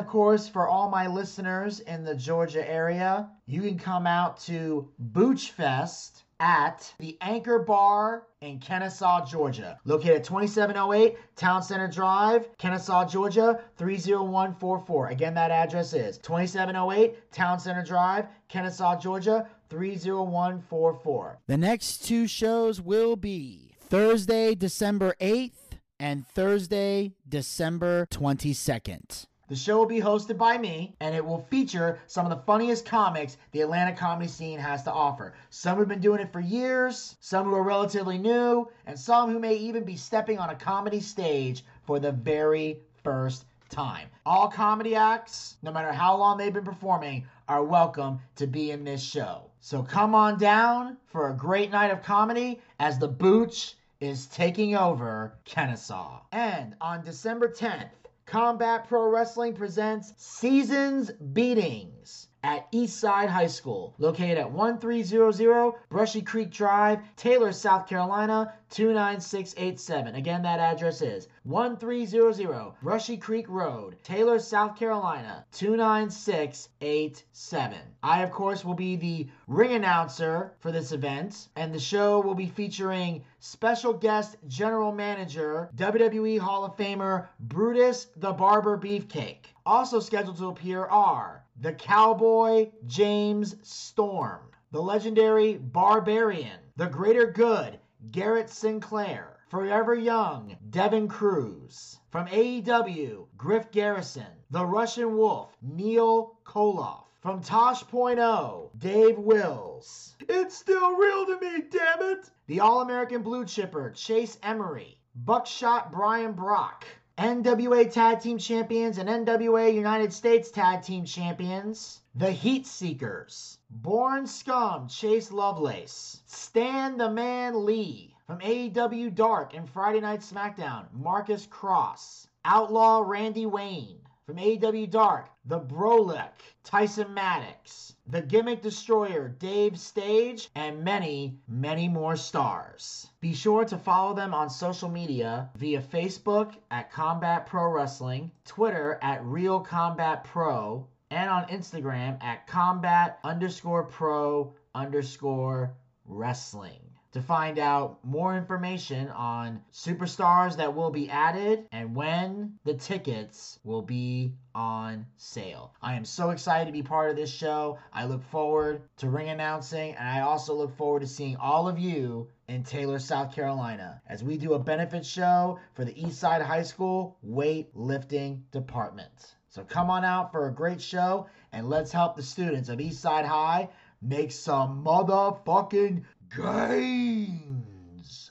of course, for all my listeners in the Georgia area, you can come out to Booch Fest at the Anchor Bar in Kennesaw, Georgia. Located at 2708 Town Center Drive, Kennesaw, Georgia, 30144. Again, that address is 2708 Town Center Drive, Kennesaw, Georgia, 30144. The next two shows will be Thursday, December 8th and Thursday, December 22nd. The show will be hosted by me, and it will feature some of the funniest comics the Atlanta comedy scene has to offer. Some who've been doing it for years, some who are relatively new, and some who may even be stepping on a comedy stage for the very first time. All comedy acts, no matter how long they've been performing, are welcome to be in this show. So come on down for a great night of comedy as the Booch is taking over Kennesaw. And on December 10th, Combat Pro Wrestling presents Seasons Beatings at Eastside High School, located at 1300 Brushy Creek Drive, Taylor, South Carolina 29687. Again, that address is 1300 Brushy Creek Road, Taylor, South Carolina 29687. I, of course, will be the ring announcer for this event, and the show will be featuring special guest general manager, WWE Hall of Famer Brutus the Barber Beefcake. Also scheduled to appear are the Cowboy James Storm, the legendary Barbarian, the Greater Good Garrett Sinclair, Forever Young Devin Cruz, from AEW Griff Garrison, the Russian Wolf Neil Koloff, from Tosh.0 Dave Wills. It's still real to me, damn it! The All American Blue Chipper Chase Emery, Buckshot Brian Brock. NWA Tag Team Champions and NWA United States Tag Team Champions, the Heat Seekers, Born Scum Chase Lovelace, Stan the Man Lee, from AEW Dark and Friday Night SmackDown, Marcus Cross, Outlaw Randy Wayne, from AEW Dark, The Brolic, Tyson Maddox, The Gimmick Destroyer, Dave Stage, and many, many more stars. Be sure to follow them on social media via Facebook at Combat Pro Wrestling, Twitter at Real Combat Pro, and on Instagram at Combat underscore Pro underscore Wrestling to find out more information on superstars that will be added and when the tickets will be on sale. I am so excited to be part of this show. I look forward to ring announcing and I also look forward to seeing all of you in Taylor, South Carolina as we do a benefit show for the Eastside High School weightlifting department. So come on out for a great show and let's help the students of Eastside High make some motherfucking gains.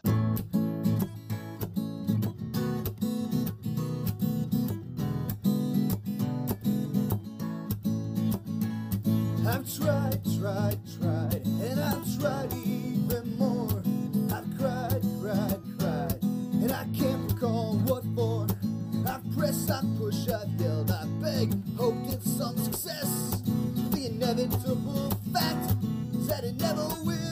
I've tried, tried, tried, and I've tried even more. I've cried, cried, cried, and I can't recall what for. I've pressed, I've pushed, I've yelled, I've begged, hoped in some success. The inevitable fact is that it never will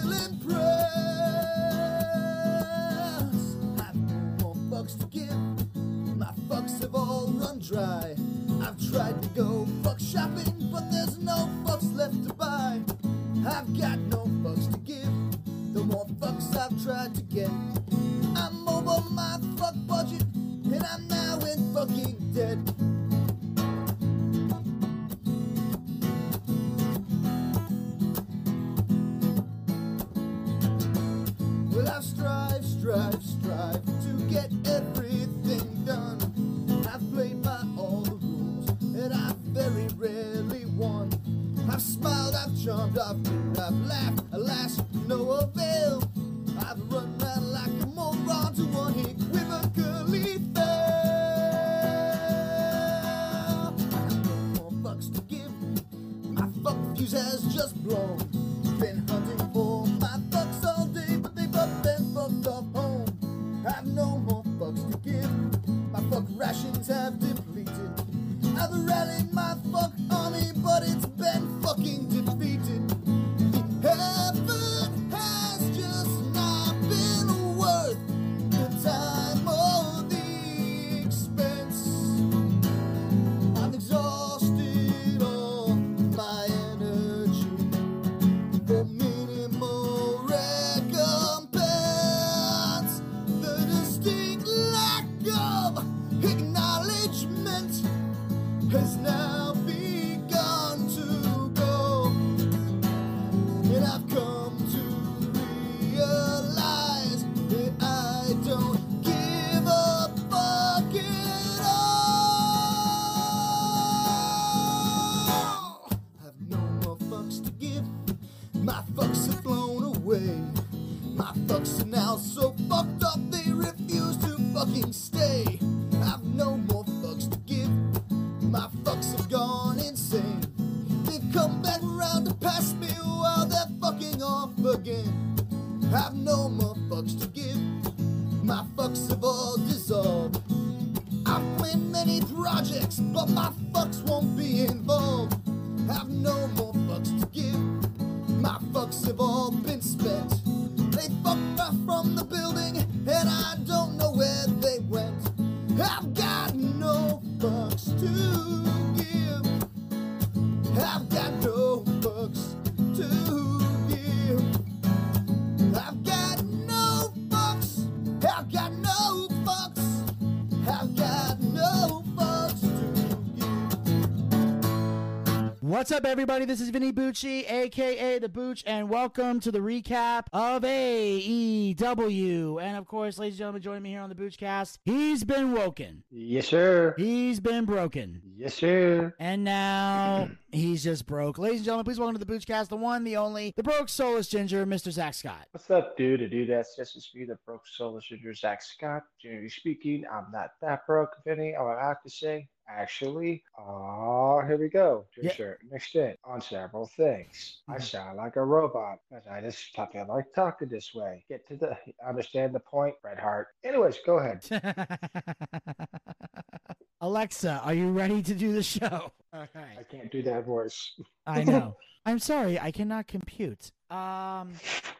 I've tried to go fuck shopping, but there's no fucks left to buy. I've got no fucks to give, the more fucks I've tried to get. I'm over my fuck budget, and I'm now in fucking debt. I've no more fucks to give. My fucks have all dissolved. I've planned many projects, but my up, everybody? This is Vinny Bucci, aka The Booch, and welcome to the recap of AEW. And of course, ladies and gentlemen, joining me here on the Boochcast, he's been woken, Yes, sir. he's been broken, Yes, sir. and now he's just broke. Ladies and gentlemen, please welcome to the Boochcast, the one, the only, the broke soulless ginger, Mr. Zack Scott. What's up, dude? To do that, this is me, the broke soul Ginger Zack Scott. Generally speaking, I'm not that broke, Vinny. I would have to say, actually, oh, here we go. Yeah. Sure, mixed in on several things. I Mhm. sound like a robot because I just I feel like talking this way. Get to the understand the point, Bret Hart. Anyways, go ahead. Alexa, are you ready to do the show? I can't do that voice. I know. I'm sorry, I cannot compute. Um,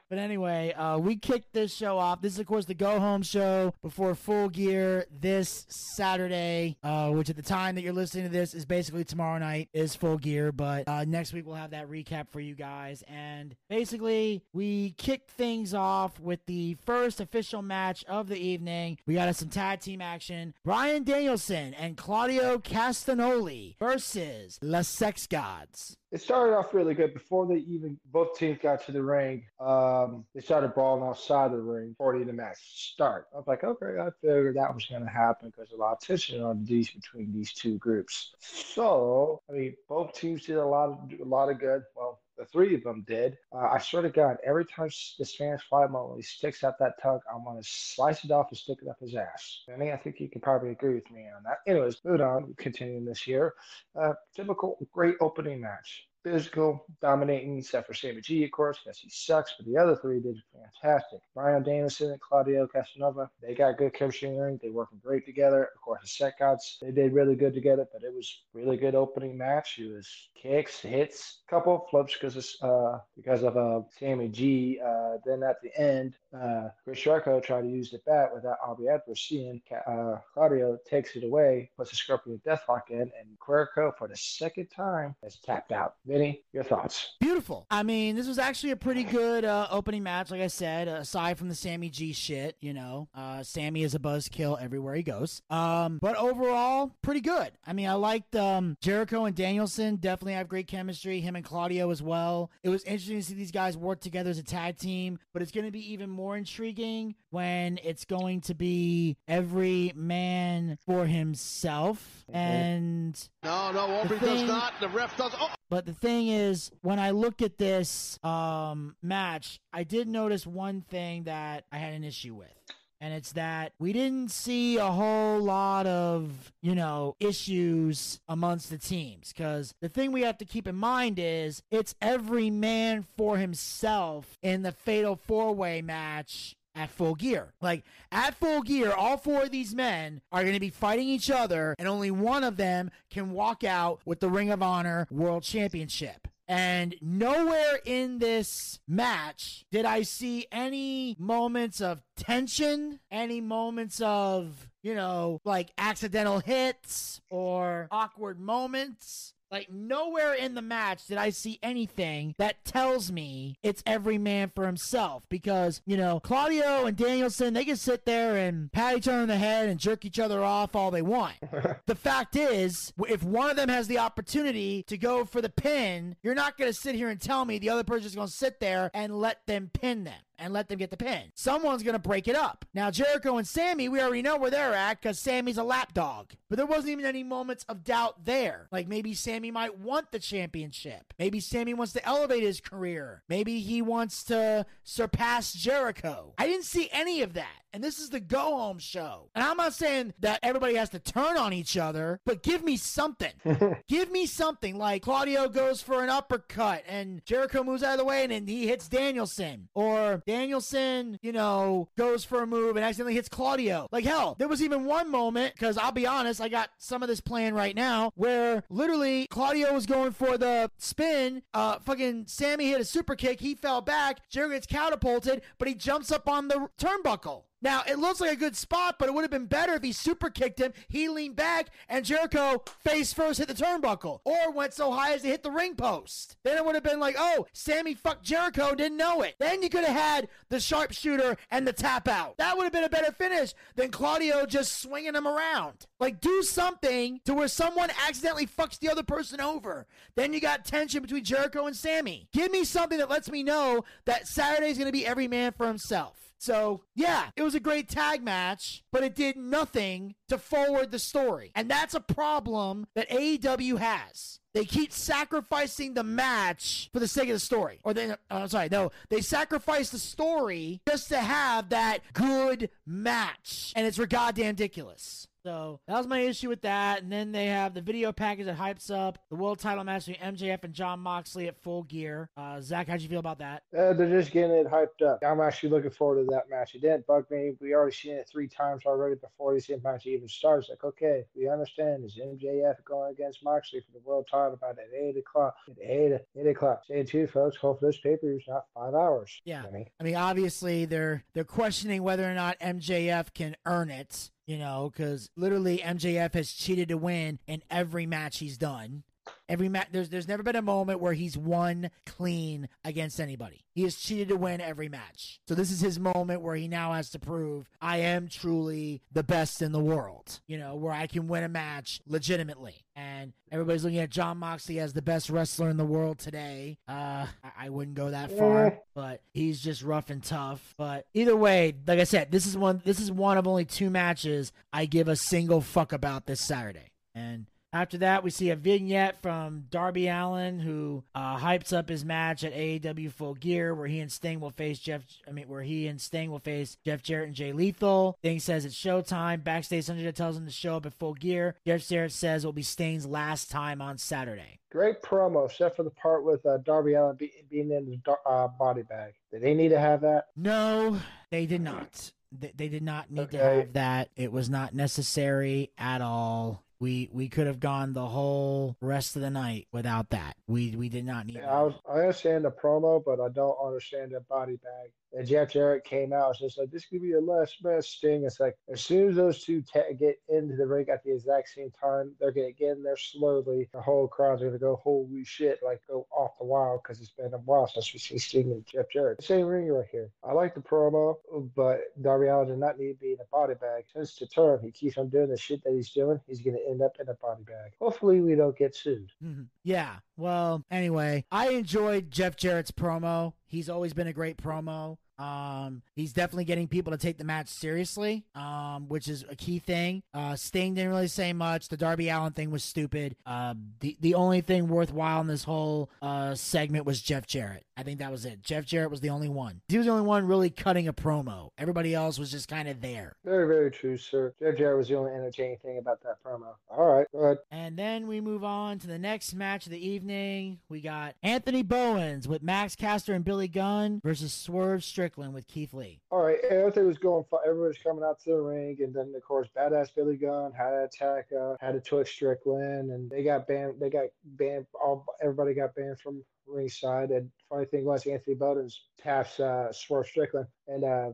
but anyway, uh, we kicked this show off. This is, of course, the go home show before Full Gear this Saturday, uh, which at the time that you're listening to this is basically tomorrow night is Full Gear. But uh, next week we'll have that recap for you guys. And basically, we kicked things off with the first official match of the evening. We got us some tag team action. Bryan Danielson and Claudio Castagnoli versus Le Sex Gods. It started off really good before they even both teams got to the ring. Um, they started brawling outside the ring, 40 the match start. I was like, okay, I figured that was going to happen because a lot of tension on these between these two groups. So, I mean, both teams did a lot of a lot of good. Well, the three of them did. Uh, I swear to God, every time the Spanish fly he sticks out that tongue, I'm to slice it off and stick it up his ass. I mean, I think you can probably agree with me on that. Anyways, moving on, continuing this year. Uh, typical great opening match. Physical, dominating, except for Sammy G, of course, because he sucks, but the other three did fantastic. Bryan Danielson and Claudio Casanova, they got good chemistry in the ring. They working great together. Of course, the Sex Gods, they did really good together, but it was really good opening match. It was kicks, hits, couple flips because of, uh, because of uh, Sammy G. Uh, then at the end, uh, Chris Jericho tried to use the bat without Aubrey Edwards seeing. Uh, Claudio takes it away, puts a Scorpion Deathlock in, and Jericho for the second time has tapped out. Vinny, your thoughts? Beautiful. I mean, this was actually a pretty good uh, opening match, like I said, aside from the Sammy G shit, you know. Uh, Sammy is a buzzkill everywhere he goes. Um, but overall, pretty good. I mean, I liked um, Jericho and Danielson, definitely have great chemistry. Him and Claudio as well. It was interesting to see these guys work together as a tag team, but it's going to be even more intriguing when it's going to be every man for himself. And No, no, Aubrey The does not. The ref does. Oh, but the thing is, when I look at this um, match, I did notice one thing that I had an issue with. And it's that we didn't see a whole lot of, you know, issues amongst the teams. Because the thing we have to keep in mind is it's every man for himself in the Fatal Four Way match at full gear. Like at full gear, all four of these men are going to be fighting each other, and only one of them can walk out with the Ring of Honor World Championship. And nowhere in this match did I see any moments of tension, any moments of, you know, like accidental hits or awkward moments. Like nowhere in the match did I see anything that tells me it's every man for himself because, you know, Claudio and Danielson, they can sit there and pat each other in the head and jerk each other off all they want. the fact is, if one of them has the opportunity to go for the pin, you're not going to sit here and tell me the other person's going to sit there and let them pin them and let them get the pin. Someone's going to break it up. Now, Jericho and Sammy, we already know where they're at because Sammy's a lapdog. But there wasn't even any moments of doubt there. Like maybe Sammy might want the championship. Maybe Sammy wants to elevate his career. Maybe he wants to surpass Jericho. I didn't see any of that. And this is the go home show. And I'm not saying that everybody has to turn on each other, but give me something. give me something like Claudio goes for an uppercut and Jericho moves out of the way and then he hits Danielson. Or Danielson, you know, goes for a move and accidentally hits Claudio. Like hell, there was even one moment, because I'll be honest, I got some of this playing right now, where literally Claudio was going for the spin. Uh, fucking Sammy hit a super kick. He fell back. Jericho gets catapulted, but he jumps up on the turnbuckle. Now, it looks like a good spot, but it would have been better if he super kicked him. He leaned back, and Jericho face first hit the turnbuckle, or went so high as to hit the ring post. Then it would have been like, oh, Sammy fucked Jericho, didn't know it. Then you could have had the sharpshooter and the tap out. That would have been a better finish than Claudio just swinging him around. Like, do something to where someone accidentally fucks the other person over. Then you got tension between Jericho and Sammy. Give me something that lets me know that Saturday's going to be every man for himself. So, yeah, it was a great tag match, but it did nothing to forward the story. And that's a problem that AEW has. They keep sacrificing the match for the sake of the story. Or they—I'm uh, sorry, no, they sacrifice the story just to have that good match. And it's goddamn ridiculous. So that was my issue with that. And then they have the video package that hypes up the world title match between MJF and Jon Moxley at full gear. Uh, Zack, how'd you feel about that? Uh, they're just getting it hyped up. I'm actually looking forward to that match. It didn't bug me. We already seen it three times already before this match even starts. Like, okay, we understand. Is MJF going against Moxley for the world title about at 8 o'clock? At 8, 8 o'clock. Say two, folks. Hopefully this paper is not five hours. Yeah. I mean, I mean, obviously, they're, they're questioning whether or not MJF can earn it you know, because literally MJF has cheated to win in every match he's done. Every match, there's there's never been a moment where he's won clean against anybody. He has cheated to win every match. So this is his moment where he now has to prove I am truly the best in the world. You know, where I can win a match legitimately. And everybody's looking at Jon Moxley as the best wrestler in the world today. Uh, I, I wouldn't go that far, but he's just rough and tough. But either way, like I said, this is one this is one of only two matches I give a single fuck about this Saturday. And after that, we see a vignette from Darby Allin who uh, hypes up his match at AEW Full Gear, where he and Sting will face Jeff. I mean, where he and Sting will face Jeff Jarrett and Jay Lethal. Sting says it's showtime. Backstage, Sonjay tells him to show up at Full Gear. Jeff Jarrett says it will be Sting's last time on Saturday. Great promo, except for the part with uh, Darby Allin be- being in the uh, body bag. Did they need to have that? No, they did not. They, they did not need okay. to have that. It was not necessary at all. We we could have gone the whole rest of the night without that. We we did not need. Yeah, I, was, I understand the promo, but I don't understand the body bag and Jeff Jarrett came out. It's just like this could be your last best sting. It's like as soon as those two te- get into the ring at the exact same time, they're gonna get in there slowly. The whole crowd's gonna go, "Holy shit!" Like go off the wild because it's been a while since we've seen Sting and Jeff Jarrett. Same ring right here. I like the promo, but Darby Allin did not need to be in a body bag. Since the turn, he keeps on doing the shit that he's doing. He's gonna end up in a body bag. Hopefully, we don't get sued. Mm-hmm. Yeah. Well, anyway, I enjoyed Jeff Jarrett's promo. He's always been a great promo. Um, he's definitely getting people to take the match seriously, um, which is a key thing. Uh, Sting didn't really say much. The Darby Allin thing was stupid. Uh, the the only thing worthwhile in this whole uh, segment was Jeff Jarrett. I think that was it. Jeff Jarrett was the only one. He was the only one really cutting a promo. Everybody else was just kind of there. Very, very true, sir. Jeff Jarrett was the only entertaining thing about that promo. All right, go ahead. And then we move on to the next match of the evening. We got Anthony Bowens with Max Caster and Billy Gunn versus Swerve Strickland Strickland with Keith Lee. All right, everything was going fine. Everybody's coming out to the ring, and then of course, badass Billy Gunn had to attack, uh, had to twist Strickland, and they got banned. They got banned. All everybody got banned from ringside. And funny thing was, Anthony Bowens taps uh, Swerve Strickland and uh,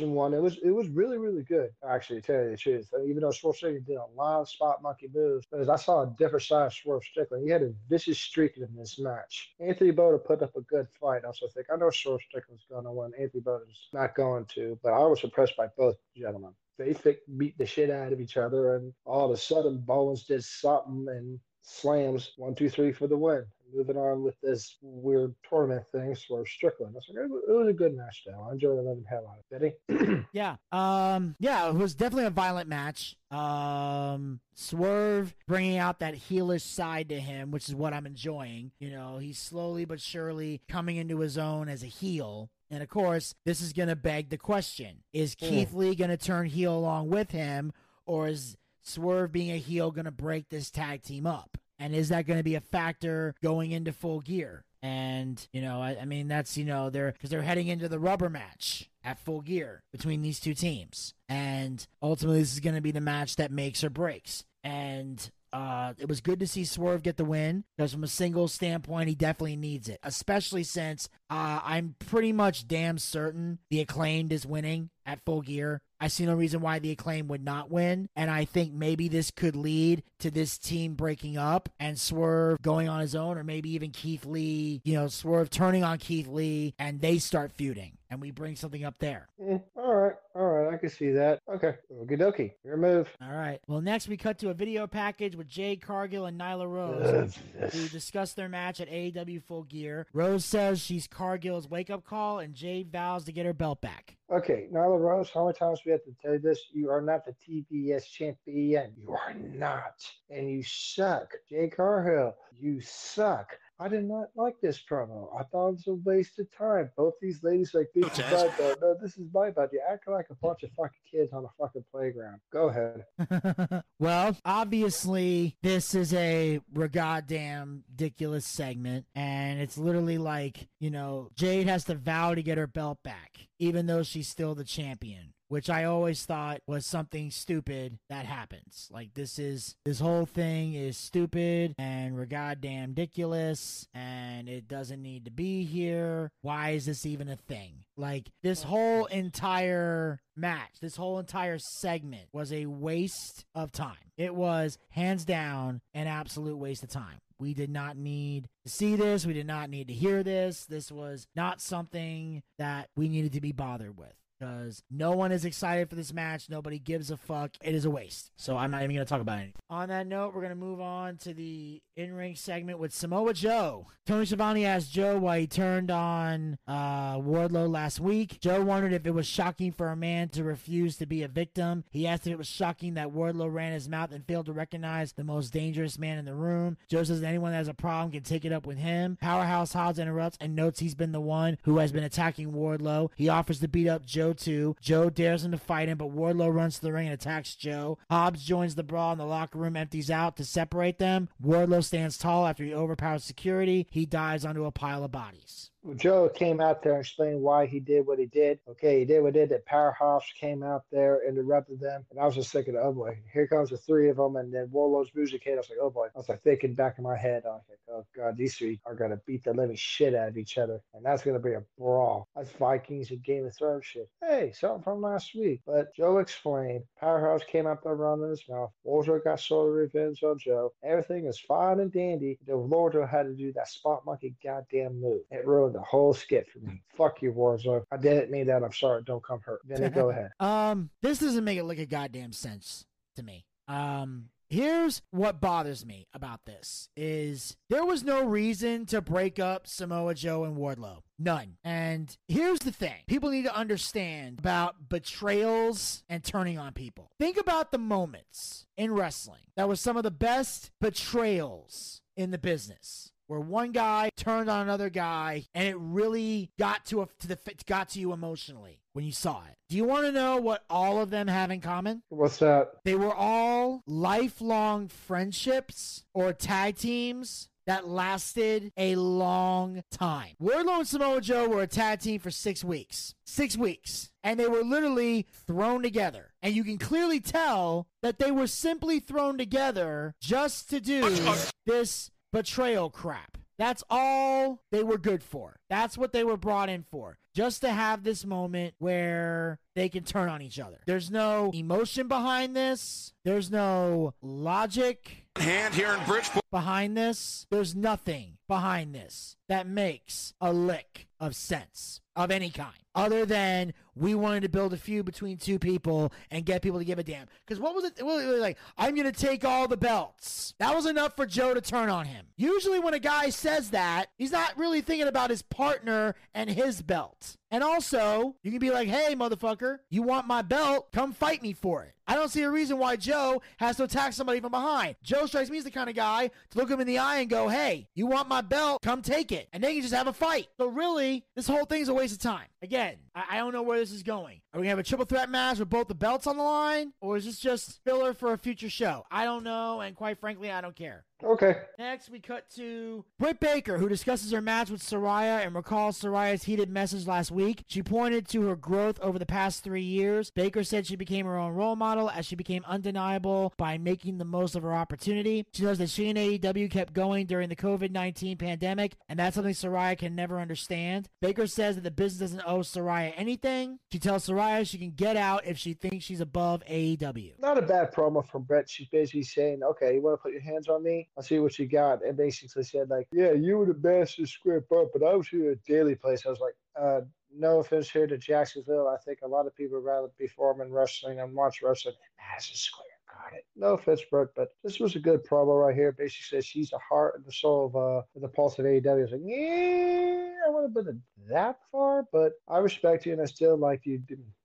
won. It was it was really really good actually. To tell you the truth, even though Swerve Strickland did a lot of spot monkey moves, I saw a different side of Swerve Strickland. He had a vicious streak in this match. Anthony Bowden put up a good fight. I also think I know Swerve Strickland's going to win. Anthony Bowens not going to, but I was impressed by both gentlemen they think beat the shit out of each other, and all of a sudden Bowens did something and slams one, two, three for the win. Moving on with this weird tournament thing for Strickland. It was a good match, though. I enjoyed the living hell out of it. Did he? yeah. Um. Yeah. It was definitely a violent match. Um. Swerve bringing out that heelish side to him, which is what I'm enjoying. You know, he's slowly but surely coming into his own as a heel. And of course, this is going to beg the question Is mm. Keith Lee going to turn heel along with him, or is Swerve being a heel going to break this tag team up? And is that going to be a factor going into full gear? And, you know, I, I mean, that's, you know, they're because they're heading into the rubber match at full gear between these two teams. And ultimately, this is going to be the match that makes or breaks. And uh, it was good to see Swerve get the win because, from a single standpoint, he definitely needs it, especially since uh, I'm pretty much damn certain the acclaimed is winning at full gear. I see no reason why the acclaim would not win. And I think maybe this could lead to this team breaking up and Swerve going on his own, or maybe even Keith Lee, you know, Swerve turning on Keith Lee and they start feuding and we bring something up there. Mm, all right. All right. I can see that. Okay. Okie dokie. Your move. All right. Well, next we cut to a video package with Jade Cargill and Nyla Rose who discuss their match at AEW Full Gear. Rose says she's Cargill's wake up call, and Jade vows to get her belt back. Okay, Nyla Rose, how many times we have to tell you this? You are not the TBS champion. You are not. And you suck. Jade Cargill, you suck. I did not like this promo. I thought it was a waste of time. Both these ladies like this is my bad. No, this is my bad. You acting like a bunch of fucking kids on a fucking playground. Go ahead. well, obviously this is a goddamn ridiculous segment, and it's literally like you know Jade has to vow to get her belt back, even though she's still the champion which I always thought was something stupid that happens. Like this is this whole thing is stupid and we're goddamn ridiculous and it doesn't need to be here. Why is this even a thing? Like this whole entire match, this whole entire segment was a waste of time. It was hands down an absolute waste of time. We did not need to see this. We did not need to hear this. This was not something that we needed to be bothered with because no one is excited for this match. Nobody gives a fuck. It is a waste. So I'm not even going to talk about it. On that note, we're going to move on to the in ring segment with Samoa Joe. Tony Schiavone asked Joe why he turned on uh, Wardlow last week. Joe wondered if it was shocking for a man to refuse to be a victim. He asked if it was shocking that Wardlow ran his mouth and failed to recognize the most dangerous man in the room. Joe says anyone that has a problem can take it up with him. Powerhouse Hobbs interrupts and notes he's been the one who has been attacking Wardlow. He offers to beat up Joe too. Joe dares him to fight him, but Wardlow runs to the ring and attacks Joe. Hobbs joins the brawl in the locker room empties out to separate them. Wardlow stands tall after he overpowers security. He dives onto a pile of bodies. Joe came out there and explained why he did what he did. Okay, he did what he did. That Powerhouse came out there, interrupted them, and I was just thinking, oh boy, here comes the three of them, and then Wardlow's music hit. I was like, oh boy. I was like thinking back in my head, I was like, oh god, these three are gonna beat the living shit out of each other, and that's gonna be a brawl. That's Vikings and Game of Thrones shit. Hey, something from last week. But Joe explained. Powerhouse came out there running his mouth. Wardlow got sort of revenge on Joe. Everything is fine and dandy. The Wardlow had to do that spot monkey goddamn move. It ruined the whole skit for me. Fuck you, Warzone. I didn't mean that. I'm sorry. Don't come hurt. Then go ahead. Um, this doesn't make it look a goddamn sense to me. Um, here's what bothers me about this is there was no reason to break up Samoa Joe and Wardlow. None. And here's the thing people need to understand about betrayals and turning on people. Think about the moments in wrestling that were some of the best betrayals in the business where one guy turned on another guy and it really got to a, to the got to you emotionally when you saw it. Do you want to know what all of them have in common? What's that? They were all lifelong friendships or tag teams that lasted a long time. Wardlow and Samoa Joe were a tag team for six weeks. Six weeks. And they were literally thrown together. And you can clearly tell that they were simply thrown together just to do this betrayal crap. That's all they were good for. That's what they were brought in for. Just to have this moment where they can turn on each other. There's no emotion behind this. There's no logic Hand here in Bridgeport. behind this. There's nothing behind this that makes a lick of sense of any kind other than we wanted to build a feud between two people and get people to give a damn. Because what was it? Well, it was like, I'm going to take all the belts. That was enough for Joe to turn on him. Usually, when a guy says that, he's not really thinking about his partner and his belt. And also, you can be like, hey, motherfucker, you want my belt? Come fight me for it. I don't see a reason why Joe has to attack somebody from behind. Joe strikes me as the kind of guy to look him in the eye and go, hey, you want my belt? Come take it. And they can just have a fight. So, really, this whole thing's a waste of time. Again, I, I don't know where this is going. Are we to have a triple threat match with both the belts on the line? Or is this just filler for a future show? I don't know. And quite frankly, I don't care. Okay. Next, we cut to Britt Baker, who discusses her match with Saraya and recalls Saraya's heated message last week. She pointed to her growth over the past three years. Baker said she became her own role model as she became undeniable by making the most of her opportunity. She knows that she and AEW kept going during the COVID 19 pandemic, and that's something Saraya can never understand. Baker says that the business doesn't owe Saraya anything. She tells Saraya she can get out if she thinks she's above AEW. Not a bad promo from Brett. She's basically saying, okay, you want to put your hands on me? I'll see what you got. And basically said, like, yeah, you were the to square up, but I was here at Daily Place. I was like, uh, no offense here to Jacksonville. I think a lot of people rather be in wrestling and watch wrestling at Madison Square Garden. No offense, Brett, but this was a good promo right here. Basically says she's the heart and the soul of uh, the pulse of AEW. I was like, yeah, I wouldn't have been that far, but I respect you and I still like you.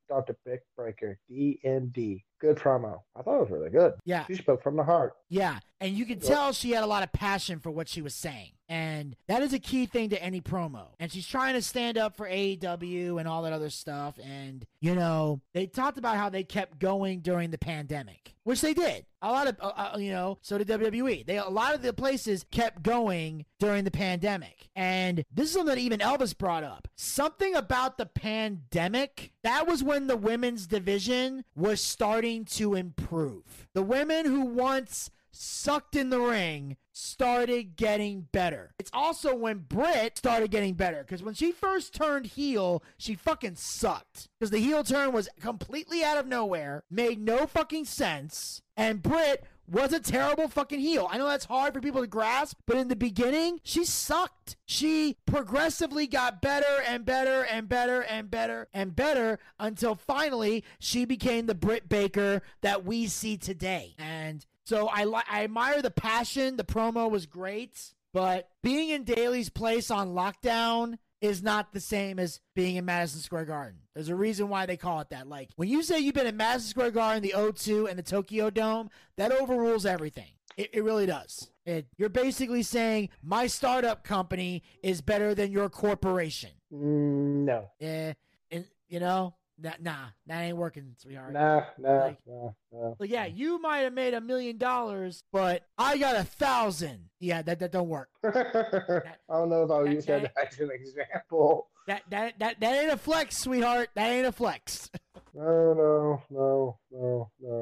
Dr. Bick Breaker, DMD. Good promo. I thought it was really good. Yeah. She spoke from the heart. Yeah, and you could Yep. tell she had a lot of passion for what she was saying. And that is a key thing to any promo. And she's trying to stand up for AEW and all that other stuff. And, you know, they talked about how they kept going during the pandemic, which they did. A lot of, uh, uh, you know, so did WWE. They A lot of the places kept going during the pandemic. And this is something that even Elvis brought up. Something about the pandemic, that was when the women's division was starting to improve. The women who once sucked in the ring started getting better. It's also when Britt started getting better because when she first turned heel, she fucking sucked because the heel turn was completely out of nowhere, made no fucking sense, and Britt was a terrible fucking heel. I know that's hard for people to grasp, but in the beginning, she sucked. She progressively got better and better and better and better and better until finally she became the Britt Baker that we see today. And so I li- I admire the passion. The promo was great, but being in Daily's place on lockdown is not the same as being in Madison Square Garden. There's a reason why they call it that. Like when you say you've been in Madison Square Garden, the O2, and the Tokyo Dome, that overrules everything. It, it really does. It, you're basically saying my startup company is better than your corporation. Mm, no. Yeah. and, you know, nah, nah, that ain't working, sweetheart. Nah, nah, Like- nah, nah. Like, yeah, you might have made a million dollars, but I got a thousand. Yeah, that, that don't work. I don't know if I'll that- use that that- as an example. That that that that ain't a flex, sweetheart. That ain't a flex. No, no, no, no, no.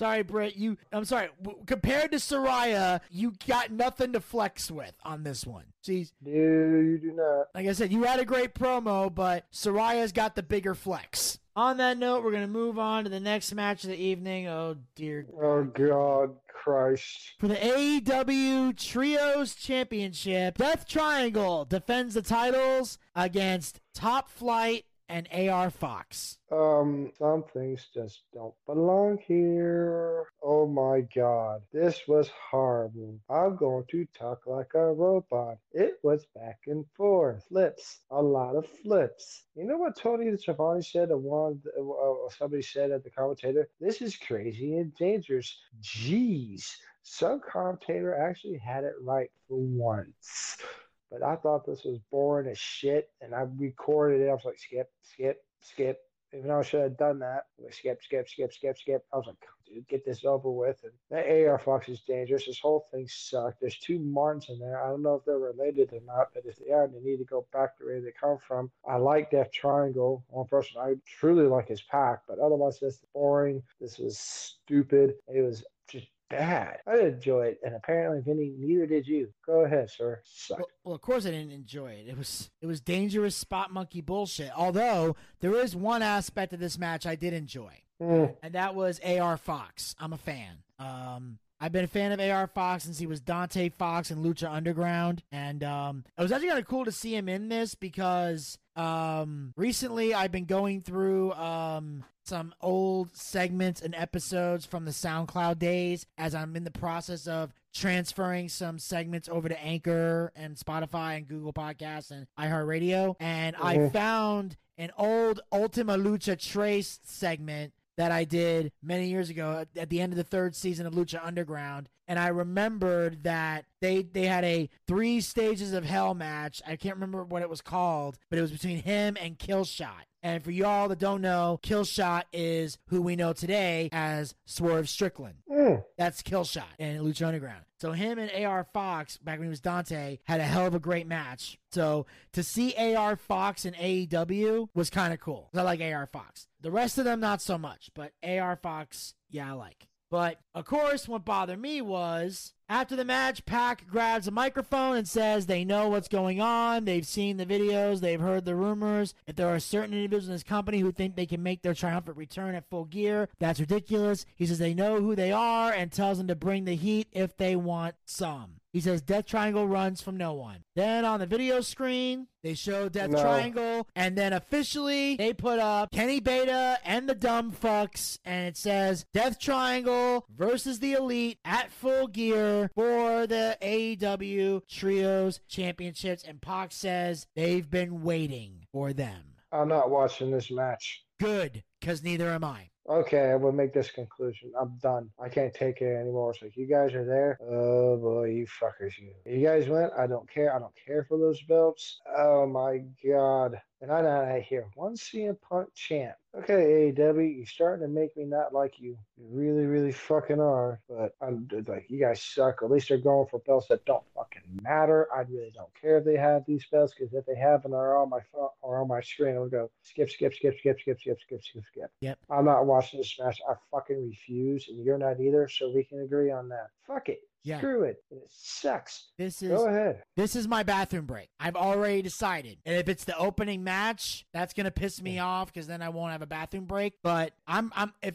Sorry, Britt. You, I'm sorry. W- compared to Saraya, you got nothing to flex with on this one. See, No, you do not. like I said, you had a great promo, but Saraya's got the bigger flex. On that note, we're gonna move on to the next match of the evening. Oh dear. Oh God, Christ. For the AEW Trios Championship, Death Triangle defends the titles against Top Flight and AR Fox. Um, some things just don't belong here. Oh my God, this was horrible. I'm going to talk like a robot. It was back and forth, flips, a lot of flips. You know what Tony Schiavone said? And one, uh, somebody said at the commentator, "This is crazy and dangerous." Jeez, some commentator actually had it right for once. But I thought this was boring as shit, and I recorded it. I was like, skip, skip, skip, even though I should have done that, we skip, skip, skip, skip, skip. I was like, oh, dude, get this over with. And that AR Fox is dangerous. This whole thing sucked. There's two Martins in there. I don't know if they're related or not, but if they are, they need to go back to where they come from. I like Death Triangle. One person I truly like his Pac, but otherwise, this is boring. This was stupid. It was just bad. I didn't enjoy it, and apparently, Vinny, neither did you. Go ahead, sir. Suck. Well, well, of course I didn't enjoy it. It was it was dangerous spot monkey bullshit. Although there is one aspect of this match I did enjoy, Mm, and that was AR Fox. I'm a fan. Um, I've been a fan of AR Fox since he was Dante Fox in Lucha Underground, and um, it was actually kind of cool to see him in this because um, recently I've been going through um, some old segments and episodes from the SoundCloud days as I'm in the process of transferring some segments over to Anchor and Spotify and Google Podcasts and iHeartRadio, and I Mhm. found an old Ultima Lucha Tres segment that I did many years ago at, at the end of the third season of Lucha Underground, and I remembered that they they had a three stages of hell match. I can't remember what it was called, but it was between him and Killshot. And for y'all that don't know, Killshot is who we know today as Swerve Strickland. mm. That's Killshot in Lucha Underground. So him and AR Fox, back when he was Dante, had a hell of a great match. So to see AR Fox in AEW was kind of cool. I like AR Fox. The rest of them not so much, but AR Fox, yeah, I like. But of course, what bothered me was after the match, Pac grabs a microphone and says they know what's going on. They've seen the videos, they've heard the rumors. If there are certain individuals in this company who think they can make their triumphant return at full gear, that's ridiculous. He says they know who they are and tells them to bring the heat if they want some. He says Death Triangle runs from no one. Then on the video screen, they show Death No. Triangle, and then officially they put up Kenny Beta and the Dumb Fucks, and it says Death Triangle versus the Elite at full gear for the AEW Trios Championships. And Pac says they've been waiting for them. I'm not watching this match. Good, because neither am I. Okay, I will make this conclusion. I'm done. I can't take it anymore. It's like you guys are there. Oh boy, you fuckers, you. You guys went. I don't care. I don't care for those belts. Oh my god. And I know I hear one CM Punk chant. Okay, AEW, you're starting to make me not like you. You really, really fucking are. But I'm like, you guys suck. At least they're going for belts that don't fucking matter. I really don't care if they have these belts because if they have them are on my phone or on my screen, I'll go skip, skip, skip, skip, skip, skip, skip, skip, skip. Yep. I'm not watching this match. I fucking refuse, and you're not either. So we can agree on that. Fuck it. Yeah. Screw it. It sucks. This is Go ahead. This is my bathroom break. I've already decided. And if it's the opening match, that's gonna piss me off because then I won't have a bathroom break. But I'm I'm if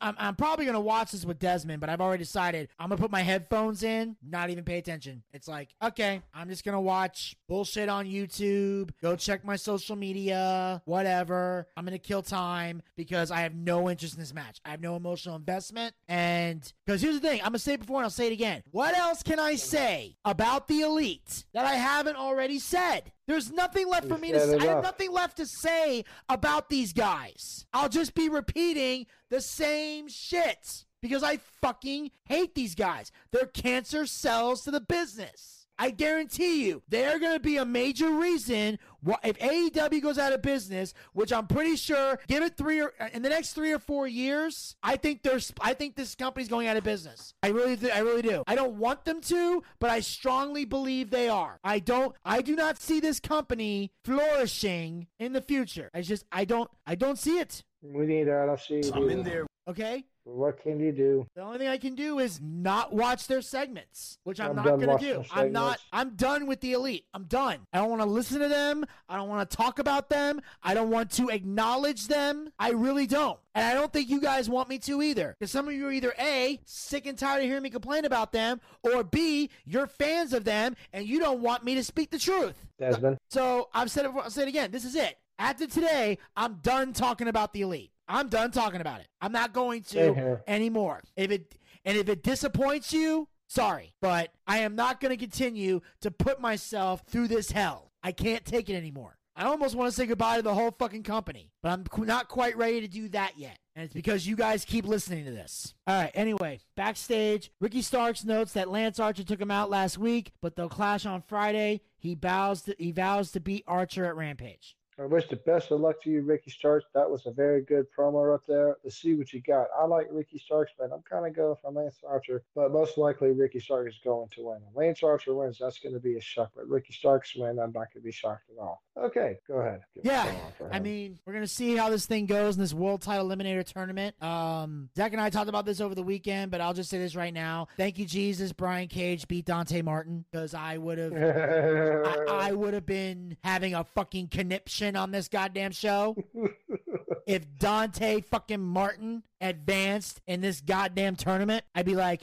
I'm, I'm probably gonna watch this with Desmond, but I've already decided I'm gonna put my headphones in, not even pay attention. It's like okay, I'm just gonna watch bullshit on YouTube, go check my social media, whatever. I'm gonna kill time because I have no interest in this match. I have no emotional investment, and because here's the thing, I'm gonna say it before and I'll say it again. What else can I say about the elite that I haven't already said? There's nothing left for me to say. I have nothing left to say about these guys. I'll just be repeating the same shit because I fucking hate these guys. They're cancer cells to the business. I guarantee you, they're going to be a major reason why if AEW goes out of business, which I'm pretty sure, give it three or uh, in the next three or four years, I think there's, I think this company's going out of business. I really, th- I really do. I don't want them to, but I strongly believe they are. I don't, I do not see this company flourishing in the future. I just, I don't, I don't see it. We need I don't see. I'm in there. Okay. What can you do? The only thing I can do is not watch their segments, which I'm, I'm not going to do. I'm not. I'm done with the elite. I'm done. I don't want to listen to them. I don't want to talk about them. I don't want to acknowledge them. I really don't. And I don't think you guys want me to either. Because some of you are either A, sick and tired of hearing me complain about them, or B, you're fans of them and you don't want me to speak the truth. Desmond. So I've said it. I'll say it again. This is it. After today, I'm done talking about the elite. I'm done talking about it. I'm not going to anymore. If it and if it disappoints you, sorry, but I am not going to continue to put myself through this hell. I can't take it anymore. I almost want to say goodbye to the whole fucking company, but I'm not quite ready to do that yet. And it's because you guys keep listening to this. All right, anyway, backstage, Ricky Starks notes that Lance Archer took him out last week, but they'll clash on Friday. He bows to, he vows to beat Archer at Rampage. I wish the best of luck to you, Ricky Starks. That was a very good promo right there. Let's see what you got. I like Ricky Starks, but I'm kind of going for Lance Archer. But most likely, Ricky Starks is going to win. If Lance Archer wins, that's going to be a shock. But Ricky Starks win, I'm not going to be shocked at all. Okay, go ahead. Yeah, us a promo for I mean, we're gonna see how this thing goes in this World Title Eliminator tournament. Um, Zack and I talked about this over the weekend, but I'll just say this right now: Thank you, Jesus. Brian Cage beat Dante Martin because I would have, I, I would have been having a fucking conniption on this goddamn show if Dante fucking Martin advanced in this goddamn tournament. I'd be like,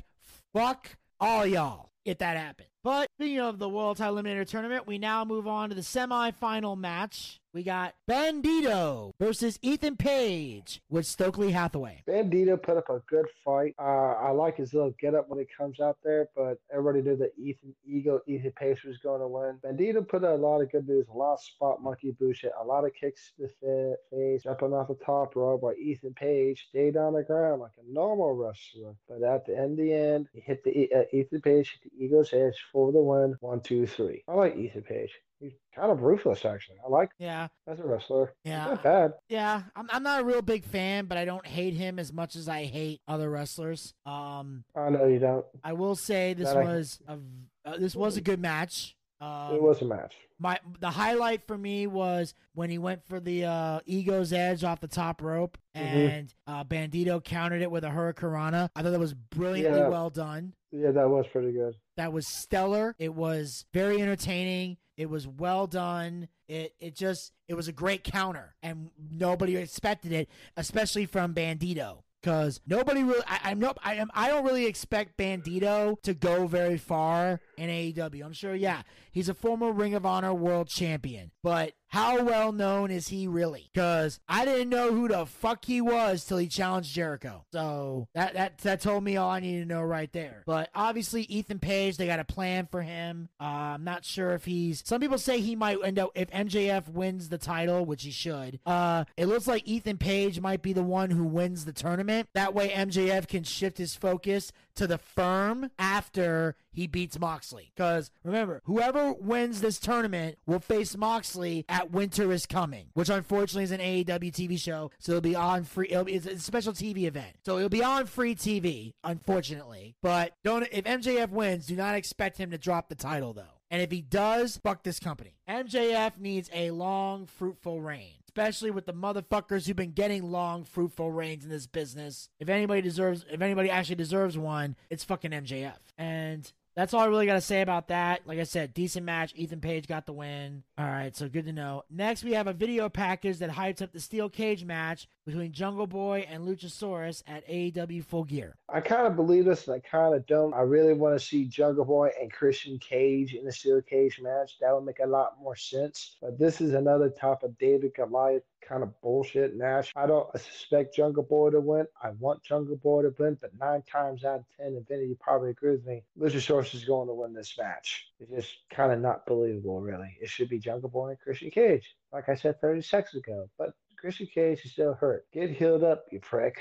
fuck all y'all if that happened. But speaking of the World Title Eliminator Tournament, we now move on to the semifinal match. We got Bandito versus Ethan Page with Stokely Hathaway. Bandito put up a good fight. Uh, I like his little get up when he comes out there, but everybody knew that Ethan Ego Ethan Page was going to win. Bandito put a lot of good moves, a lot of spot monkey bullshit, a lot of kicks to the fa- face, jumping off the top rope. While Ethan Page stayed on the ground like a normal wrestler. But at the end, the end, he hit the uh, Ethan Page hit the Ego's edge for the win. One, two, three. I like Ethan Page. He's kind of ruthless, actually. I like Yeah, as a wrestler. He's Yeah. not bad. yeah. I'm, I'm not a real big fan, but I don't hate him as much as I hate other wrestlers. Um, I know you don't. I will say this That was a uh, this was a good match. Um, it was a match. my the highlight for me was when he went for the uh, ego's edge off the top rope Mhm. and uh, Bandito countered it with a hurricanrana. I thought that was brilliantly Yeah. well done. Yeah, that was pretty good. That was stellar. It was very entertaining. It was well done. It it just it was a great counter, and nobody expected it, especially from Bandito. Because nobody really, I, I'm not, I am, I don't really expect Bandito to go very far in AEW. I'm sure, yeah, he's a former Ring of Honor World Champion, but how well known is he really? Because I didn't know who the fuck he was till he challenged Jericho. So that that that told me all I needed to know right there. But obviously Ethan Page, they got a plan for him. Uh, I'm not sure if he's. Some people say he might end up if MJF wins the title, which he should. Uh, it looks like Ethan Page might be the one who wins the tournament. That way MJF can shift his focus to the firm after he beats Moxley. Because remember, whoever wins this tournament will face Moxley at Winter is Coming, which unfortunately is an AEW TV show, so it'll be on free. It'll be, it's a special TV event, so it'll be on free TV. Unfortunately, but don't if MJF wins, do not expect him to drop the title though. And if he does, fuck this company. MJF needs a long, fruitful reign. Especially with the motherfuckers who've been getting long, fruitful reigns in this business. If anybody deserves, if anybody actually deserves one, it's fucking MJF. And that's all I really got to say about that. Like I said, decent match. Ethan Page got the win. All right, so good to know. Next, we have a video package that hypes up the steel cage match between Jungle Boy and Luchasaurus at AEW Full Gear. I kind of believe this and I kind of don't. I really want to see Jungle Boy and Christian Cage in a steel cage match. That would make a lot more sense. But this is another type of David Goliath kind of bullshit Nash. I don't suspect Jungle Boy to win. I want Jungle Boy to win, but nine times out of ten, Vinny, probably agree with me, Luchasaurus is going to win this match. It's just kind of not believable, really. It should be Jungle Boy and Christian Cage, like I said 30 seconds ago. But Christian Cage is still hurt. Get healed up, you prick.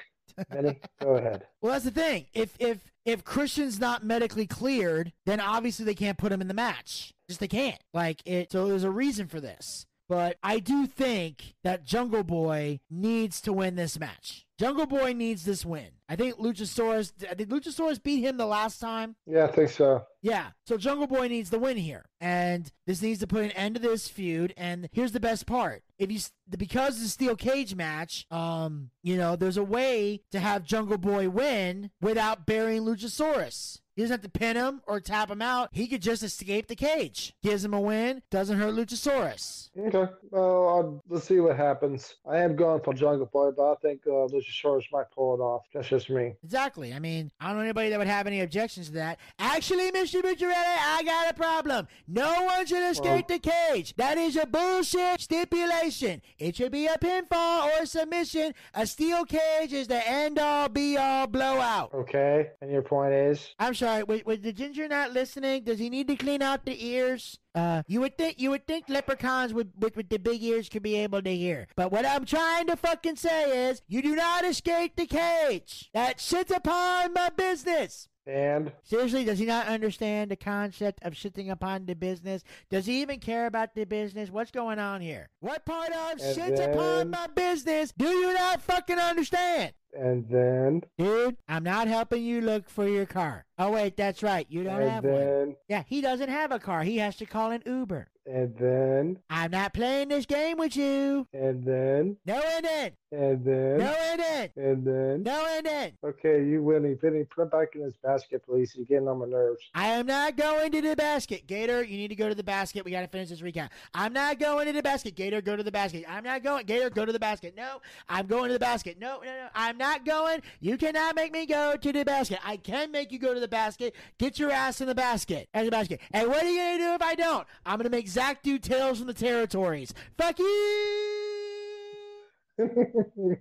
Vinny, go ahead. Well, that's the thing. If if if Christian's not medically cleared, then obviously they can't put him in the match. Just they can't. Like it. So there's a reason for this. But I do think that Jungle Boy needs to win this match. Jungle Boy needs this win. I think Luchasaurus. Did Luchasaurus beat him the last time? Yeah, I think so. Yeah. So Jungle Boy needs the win here, and this needs to put an end to this feud. And here's the best part: if you because it's a steel cage match, um, you know, there's a way to have Jungle Boy win without burying Luchasaurus. He doesn't have to pin him or tap him out. He could just escape the cage. Gives him a win. Doesn't hurt Luchasaurus. Okay. Well, I'll, let's see what happens. I am going for Jungle Boy, but I think uh, Luchasaurus might pull it off. That's just me. Exactly. I mean, I don't know anybody that would have any objections to that. Actually, Mr. Bucciarelli, I got a problem. No one should escape the cage. That is a bullshit stipulation. It should be a pinfall or a submission. A steel cage is the end all be all blowout. Okay. And your point is? I'm sorry. Was, was the ginger not listening? Does he need to clean out the ears? Uh, you would think you would think leprechauns with, with with the big ears could be able to hear. But what I'm trying to fucking say is, you do not escape the cage. That shit's upon my business. And Seriously, does he not understand the concept of shitting upon the business? Does he even care about the business? What's going on here? What part of And shits upon my business do you not fucking understand? And then Dude, I'm not helping you look for your car. Oh, wait, that's right. You don't and have one. Yeah, he doesn't have a car. He has to call an Uber. and then I'm not playing this game with you. and then No in it. and then No in it. and then No in it. okay, you Vinny, Vinny, put him back in his basket, please. He's getting on my nerves. I am not going to the basket. Gator, you need to go to the basket. We got to finish this recap. I'm not going to the basket. Gator, go to the basket. I'm not going. Gator, go to the basket. No, I'm going to the basket. No, no, no. I'm not going. You cannot make me go to the basket. I can make you go to the basket. Get your ass in the basket. At the basket. And what are you to do if I don't? I'm to make Zack do Tales from the Territories. Fuck you.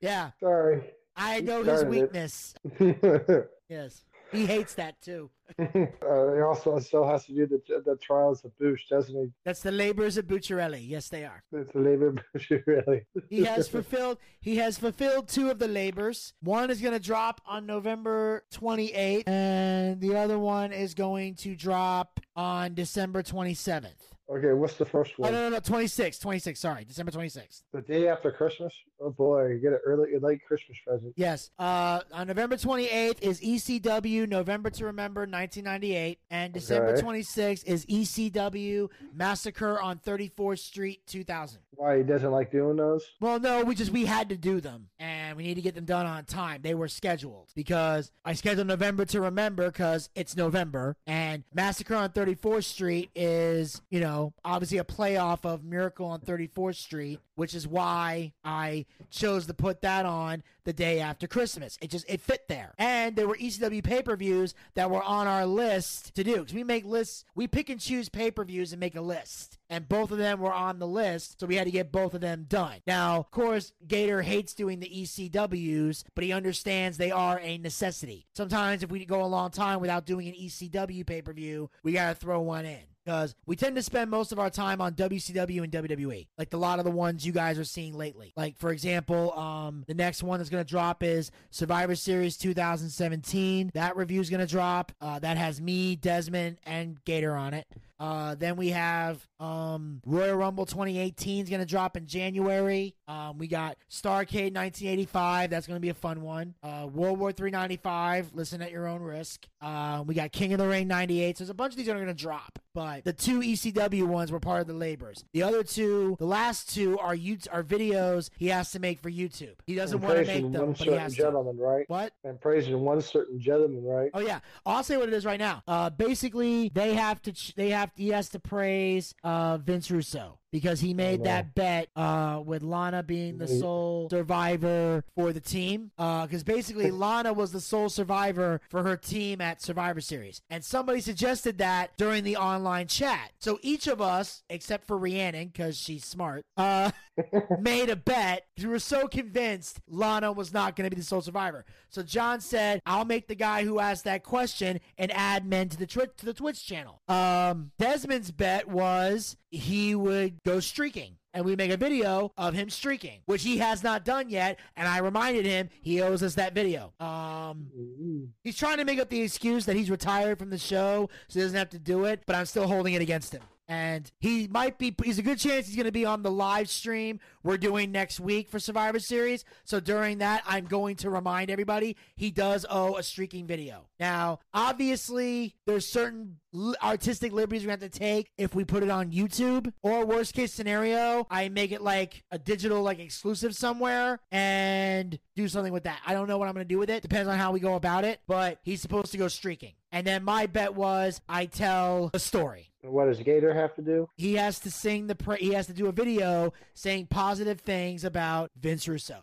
Yeah, Sorry. I know his started weakness. Yes. He hates that too. uh, he also still has to do the the trials of Boosh, doesn't he? That's the labors of Bucciarelli. Yes, they are. It's a labor Boosh, really. He has fulfilled he has fulfilled two of the labors. One is going to drop on November 28th and the other one is going to drop on December 27th. okay, what's the first Oh one? no no no 26th 26th sorry December 26th. The day after Christmas? Oh boy, you get an early, late Christmas present. Yes. Uh on November 28th is ECW November to Remember 1998 and December Okay. 26th is ECW Massacre on 34th Street 2000. Why he doesn't like doing those? Well, no, we just we had to do them, and we need to get them done on time. They were scheduled because I scheduled November to remember because it's November, and Massacre on 34th Street is you know obviously a playoff of Miracle on 34th Street, which is why I chose to put that on the day after Christmas. It just it fit there, and there were ECW pay per views that were on our list to do because we make lists, we pick and choose pay per views and make a list and both of them were on the list, so we had to get both of them done. Now, of course, Gator hates doing the ECWs, but he understands they are a necessity. Sometimes if we go a long time without doing an ECW pay per view, we gotta throw one in. Because we tend to spend most of our time on WCW and WWE, like a lot of the ones you guys are seeing lately. Like for example, um, the next one that's gonna drop is Survivor Series 2017. That review is gonna drop. Uh, that has me, Desmond, and Gator on it. Uh, then we have um, Royal Rumble 2018 is going to drop in January. Um, we got Starcade 1985. That's going to be a fun one. Uh, World War 395. Listen at your own risk. Uh, we got King of the Ring 98. So there's a bunch of these that are going to drop. But the two ECW ones were part of the labors. The other two, the last two, are you are videos he has to make for YouTube. He doesn't want to make them, but he has to. gentleman, right? What? And praising one certain gentleman, right? Oh yeah, I'll say what it is right now. Uh, basically, they have to. Ch- they have. He has to praise uh Vince Russo because he made know. that bet uh with Lana being the sole survivor for the team. Uh, because basically Lana was the sole survivor for her team at Survivor Series, and somebody suggested that during the online chat. So each of us, except for Rhiannon, because she's smart, uh, made a bet we were so convinced Lana was not going to be the sole survivor. So John said, "I'll make the guy who asked that question an admin to the twi- to the Twitch channel." Um, Desmond's bet was he would go streaking. And we make a video of him streaking, which he has not done yet. And I reminded him he owes us that video. Um, He's trying to make up the excuse that he's retired from the show, so he doesn't have to do it, but I'm still holding it against him. And he might be, he's a good chance he's going to be on the live stream we're doing next week for Survivor Series. So during that, I'm going to remind everybody he does owe a streaking video. Now, obviously, there's certain artistic liberties we have to take if we put it on YouTube, or worst case scenario, I make it like a digital, like exclusive somewhere and do something with that. I don't know what I'm going to do with it. Depends on how we go about it, but he's supposed to go streaking. And then my bet was I tell a story. What does Gator have to do? He has to sing the pra- he has to do a video saying positive things about Vince Russo.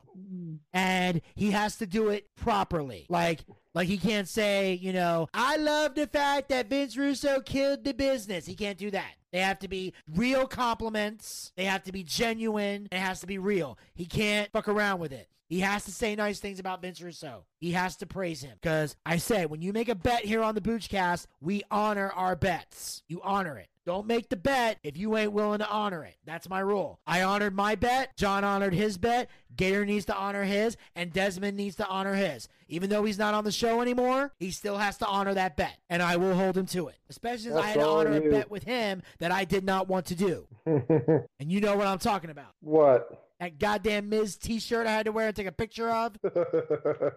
And he has to do it properly. Like like he can't say, you know, I love the fact that Vince Russo killed the business. He can't do that. They have to be real compliments. They have to be genuine. It has to be real. He can't fuck around with it. He has to say nice things about Vince Russo. He has to praise him. Because I say, when you make a bet here on the Boochcast, we honor our bets. You honor it. Don't make the bet if you ain't willing to honor it. That's my rule. I honored my bet. John honored his bet. Gator needs to honor his, and Desmond needs to honor his. Even though he's not on the show anymore, he still has to honor that bet, and I will hold him to it. Especially since I had to honor a bet with him that I did not want to do. And you know what I'm talking about. what? That goddamn Miz T-shirt I had to wear and take a picture of.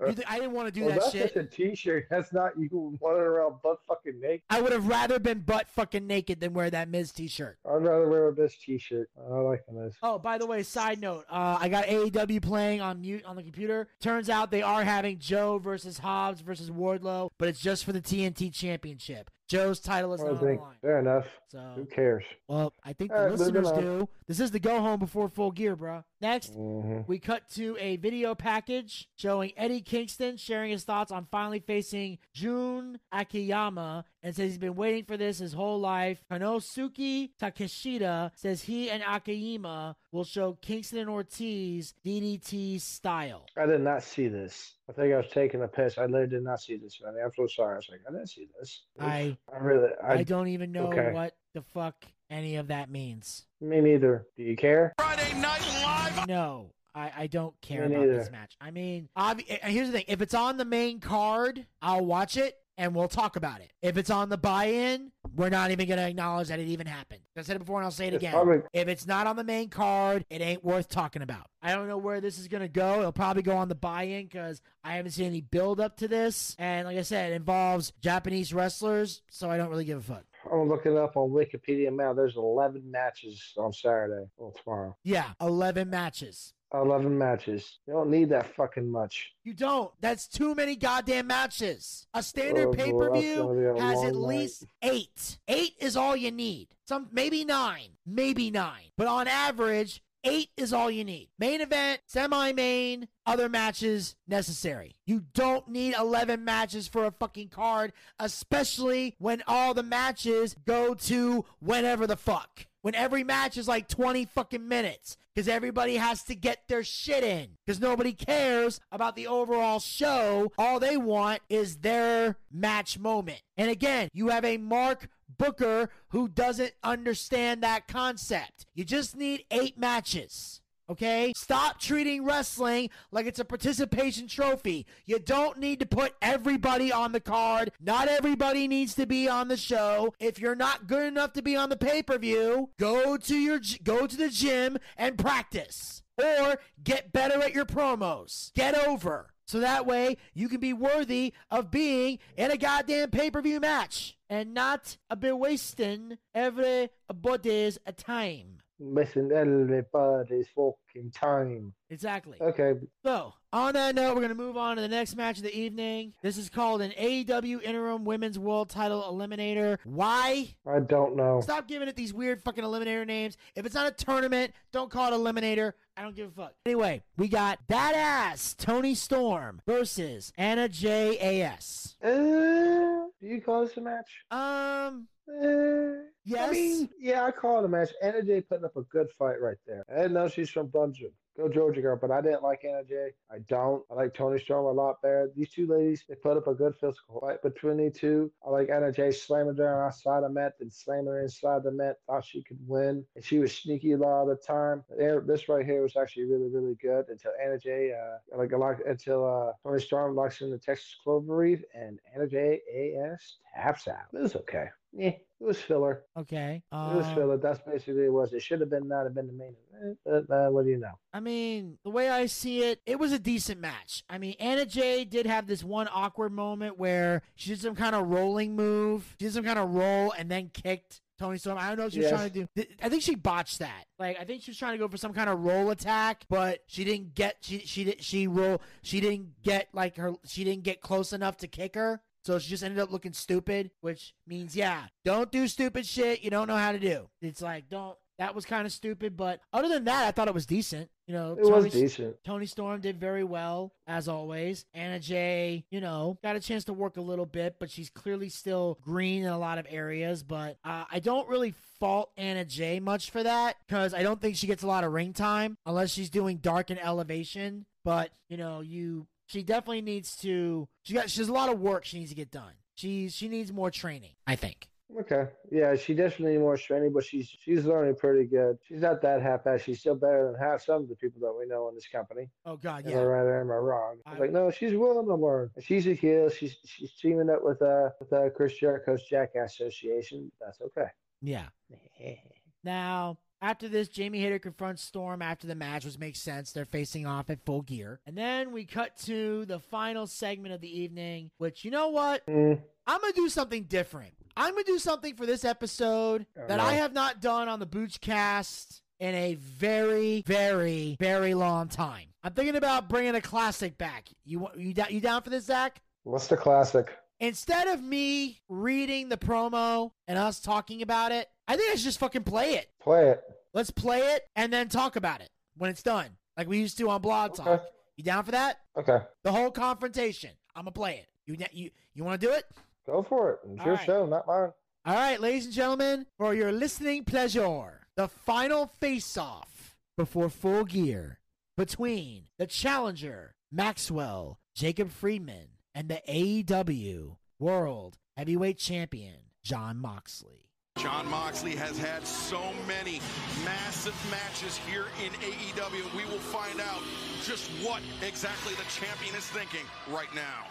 Well, I didn't want to do that that's shit? just a T-shirt. That's not you running around butt fucking naked. I would have rather been butt fucking naked than wear that Miz T-shirt. I'd rather wear this T-shirt. I like this. Oh, by the way, side note, uh, I got AEW playing on mute on the computer. Turns out they are having Joe versus Hobbs versus Wardlow, but it's just for the TNT Championship. Joe's title is not on the line. fair enough. So Who cares? well, I think the right, listeners do. This is the go home before full gear, bro. Next, hmm we cut to a video package showing Eddie Kingston sharing his thoughts on finally facing Jun Akiyama and says he's been waiting for this his whole life. Konosuke Takeshita says he and Akiyama will show Kingston and Ortiz DDT style. I did not see this. I think I was taking a piss. I literally did not see this. Man. I'm so sorry. I was like, I didn't see this. I I really, I, I don't even know okay. what the fuck any of that means. me neither. Do you care? Friday Night Live. No, I, I don't care Me about this match. I mean, obvi- here's the thing: if it's on the main card, I'll watch it and we'll talk about it. If it's on the buy-in, we're not even gonna acknowledge that it even happened. I said it before and I'll say it It's again. probably- If it's not on the main card, it ain't worth talking about. I don't know where this is gonna go. It'll probably go on the buy-in because I haven't seen any build up to this. And like I said, it involves Japanese wrestlers, so I don't really give a fuck. I'm looking up on Wikipedia now. There's 11 matches on Saturday. Well, tomorrow. Yeah, eleven matches. 11 matches. You don't need that fucking much. You don't. That's too many goddamn matches. A standard Oh, pay per view gonna has at night. least eight. Eight is all you need. Some maybe nine, maybe nine, but on average, eight is all you need. Main event, semi-main, other matches necessary. You don't need eleven matches for a fucking card, especially when all the matches go to whenever the fuck. When every match is like 20 fucking minutes. Because everybody has to get their shit in. Because nobody cares about the overall show. All they want is their match moment. And again, you have a Mark Booker who doesn't understand that concept. You just need eight matches. Okay? Stop treating wrestling like it's a participation trophy. You don't need to put everybody on the card. Not everybody needs to be on the show. If you're not good enough to be on the pay-per-view, go to your go to the gym and practice or get better at your promos. Get over. So that way you can be worthy of being in a goddamn pay-per-view match and not be wasting everybody's time. Missing everybody's fucking time. Exactly. Okay. So, on that note, we're going to move on to the next match of the evening. This is called an AEW Interim Women's World Title Eliminator. Why? I don't know. Stop giving it these weird fucking eliminator names. If it's not a tournament, don't call it eliminator. I don't give a fuck. Anyway, we got badass Toni Storm versus Anna J A S. Uh, do you call this a match? Um, Uh, yes. I mean, yeah, I call it a match. Anna Jay putting up a good fight right there. I didn't know she's from Bungie. Go Georgia girl, but I didn't like Anna Jay. I don't. I like Toni Storm a lot better. These two ladies, they put up a good physical fight between the two. I like Anna Jay slamming her outside the mat, then slamming her inside the mat. Thought she could win, and she was sneaky a lot of the time. This right here was actually really, really good until Anna Jay, uh, like a lot until uh, Toni Storm locks in the Texas Cloverleaf, and Anna Jay AS taps out. It was okay. Yeah, it was filler. Okay. It was Um, filler. That's basically what it was. It should have been not have been the main event. But uh, what do you know? I mean, the way I see it, it was a decent match. I mean, Anna Jay did have this one awkward moment where she did some kind of rolling move. She did some kind of roll and then kicked Toni Storm. I don't know what she was Yes. trying to do. I think she botched that. Like, I think she was trying to go for some kind of roll attack, but she didn't get. She she did she roll. She didn't get like her. She didn't get close enough to kick her. So she just ended up looking stupid, which means, yeah, don't do stupid shit you don't know how to do. It's like, don't. That was kind of stupid, but other than that, I thought it was decent. You know, It was Toni, decent. Toni Storm did very well, as always. Anna Jay, you know, got a chance to work a little bit, but she's clearly still green in a lot of areas. But uh, I don't really fault Anna Jay much for that because I don't think she gets a lot of ring time unless she's doing dark and elevation. But, you know, you she definitely needs to she got she has a lot of work she needs to get done. She's she needs more training, I think. Okay. Yeah, she definitely needs more training, but she's she's learning pretty good. She's not that half-assed. She's still better than half some of the people that we know in this company. Oh God, Am yeah. I right or am I wrong? I was I- like, no, she's willing to learn. She's a heel. She's she's teaming up with uh with uh, Chris Jericho's Jackass Association. That's okay. Yeah. Now, after this, Jamie Hayter confronts Storm after the match, which makes sense. They're facing off at full gear. And then we cut to the final segment of the evening, which, you know what? Mm, I'm going to do something different. I'm going to do something for this episode Oh, that no. I have not done on the Boochcast in a very, very, very long time. I'm thinking about bringing a classic back. You you, you down for this, Zack? what's the classic? Instead of me reading the promo and us talking about it, I think I should just fucking play it. Play it. Let's play it and then talk about it when it's done, like we used to on Blog Talk. Okay. You down for that? Okay. The whole confrontation. I'm gonna play it. You you you want to do it? Go for it. It's All your right. show, not mine. All right, ladies and gentlemen, for your listening pleasure, the final face-off before full gear between the challenger Maxwell Jacob Friedman and the AEW World Heavyweight Champion Jon Moxley. Jon Moxley has had so many massive matches here in AEW. We will find out just what exactly the champion is thinking right now.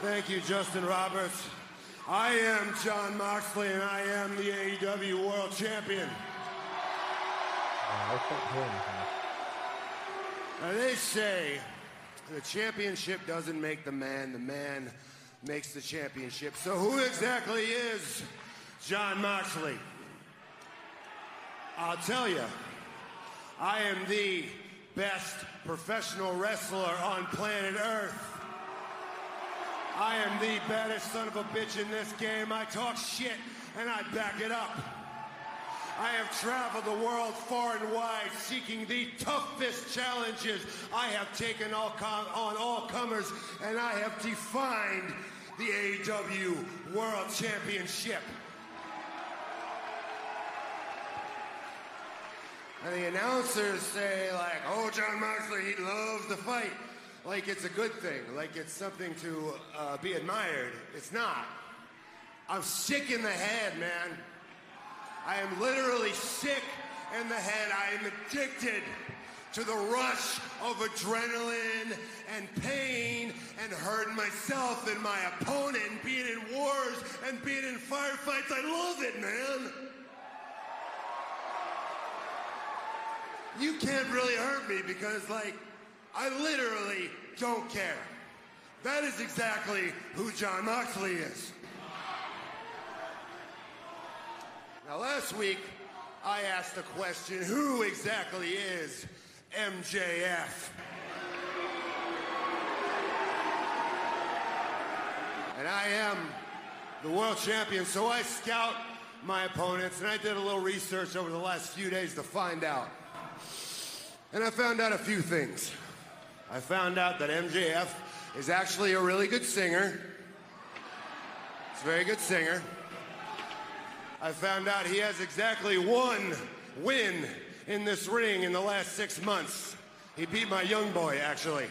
Thank you, Justin Roberts. I am Jon Moxley, and I am the AEW World Champion. I can't hear anything. Now, they say the championship doesn't make the man, the man makes the championship. So, who exactly is Jon Moxley? I'll tell you, I am the best professional wrestler on planet Earth. I am the baddest son of a bitch in this game. I talk shit and I back it up. I have traveled the world far and wide seeking the toughest challenges. I have taken all com- on all comers and I have defined the AEW World Championship. And the announcers say like, oh, Jon Moxley, he loves to fight. Like it's a good thing, like it's something to uh, be admired. It's not. I'm sick in the head, man. I am literally sick in the head. I am addicted to the rush of adrenaline and pain and hurting myself and my opponent and being in wars and being in firefights. I love it, man. You can't really hurt me because, like, I literally don't care. That is exactly who Jon Moxley is. Now, last week, I asked the question who exactly is MJF? And I am the world champion, so I scout my opponents, and I did a little research over the last few days to find out. And I found out a few things. I found out that MJF is actually a really good singer. He's a very good singer. I found out he has exactly one win in this ring in the last six months. He beat my young boy, actually.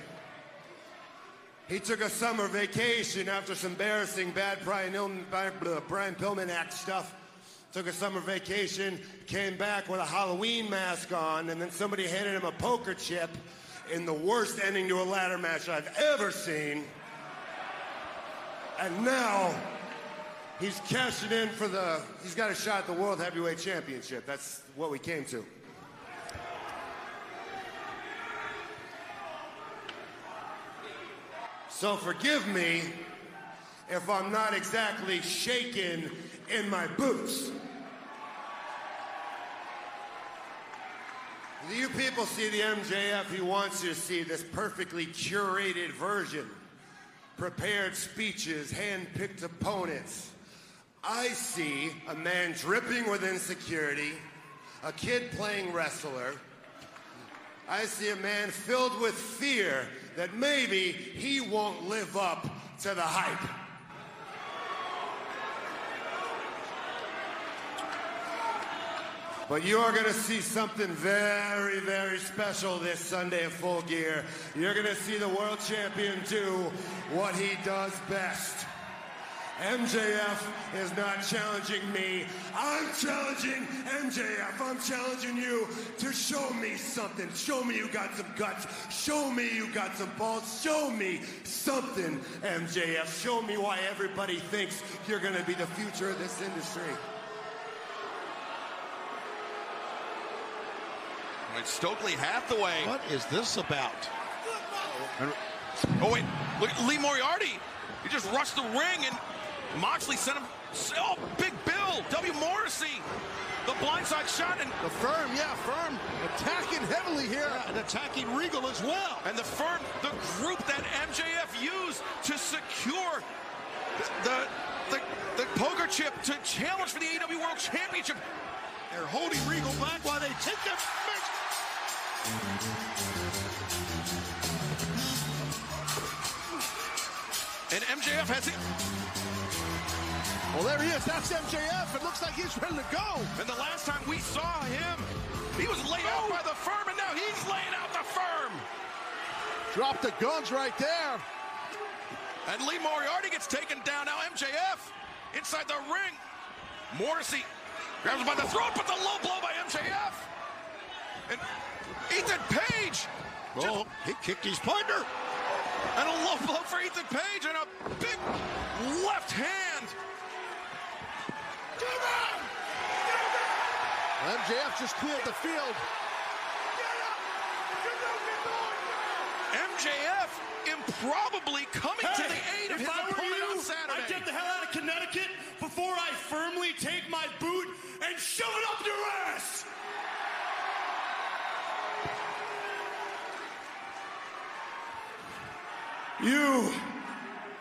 He took a summer vacation after some embarrassing bad Brian, uh, Brian Pillman act stuff. Took a summer vacation, came back with a Halloween mask on, and then somebody handed him a poker chip in the worst ending to a ladder match I've ever seen. And now he's cashing in for the, he's got a shot at the World Heavyweight Championship. That's what we came to. So forgive me if I'm not exactly shaken in my boots. You people see the MJF, he wants you to see this perfectly curated version. Prepared speeches, hand-picked opponents. I see a man dripping with insecurity, a kid playing wrestler. I see a man filled with fear that maybe he won't live up to the hype. But you are going to see something very, very special this Sunday at Full Gear. You're going to see the world champion do what he does best. MJF is not challenging me. I'm challenging MJF. I'm challenging you to show me something. Show me you got some guts. Show me you got some balls. Show me something, MJF. Show me why everybody thinks you're going to be the future of this industry. Right, Stokely Hathaway. What is this about? Oh wait, look, Lee Moriarty. He just rushed the ring and Moxley sent him. Oh, Big Bill, W. Morrissey, the blindside shot, and The firm, yeah, firm attacking heavily here and attacking Regal as well. and the firm, the group that MJF used to secure the the, the poker chip to challenge for the AEW World Championship. They're holding Regal back while they take their And MJF has it. Well, there he is. That's MJF. It looks like he's ready to go. And the last time we saw him, he was laid out by the firm, and now he's laying out the firm. Drop the guns right there. And Lee Moriarty gets taken down. Now MJF inside the ring. Morrissey grabs him by the throat, but the low blow by MJF. And Ethan Page. Oh, he kicked his partner. And a low blow for Ethan Page and a big left hand. MJF just cleared the field. MJF improbably coming to the aid of his I opponent you, on Saturday. I'd get the hell out of Connecticut before I firmly take my boot and shove it up your ass. You,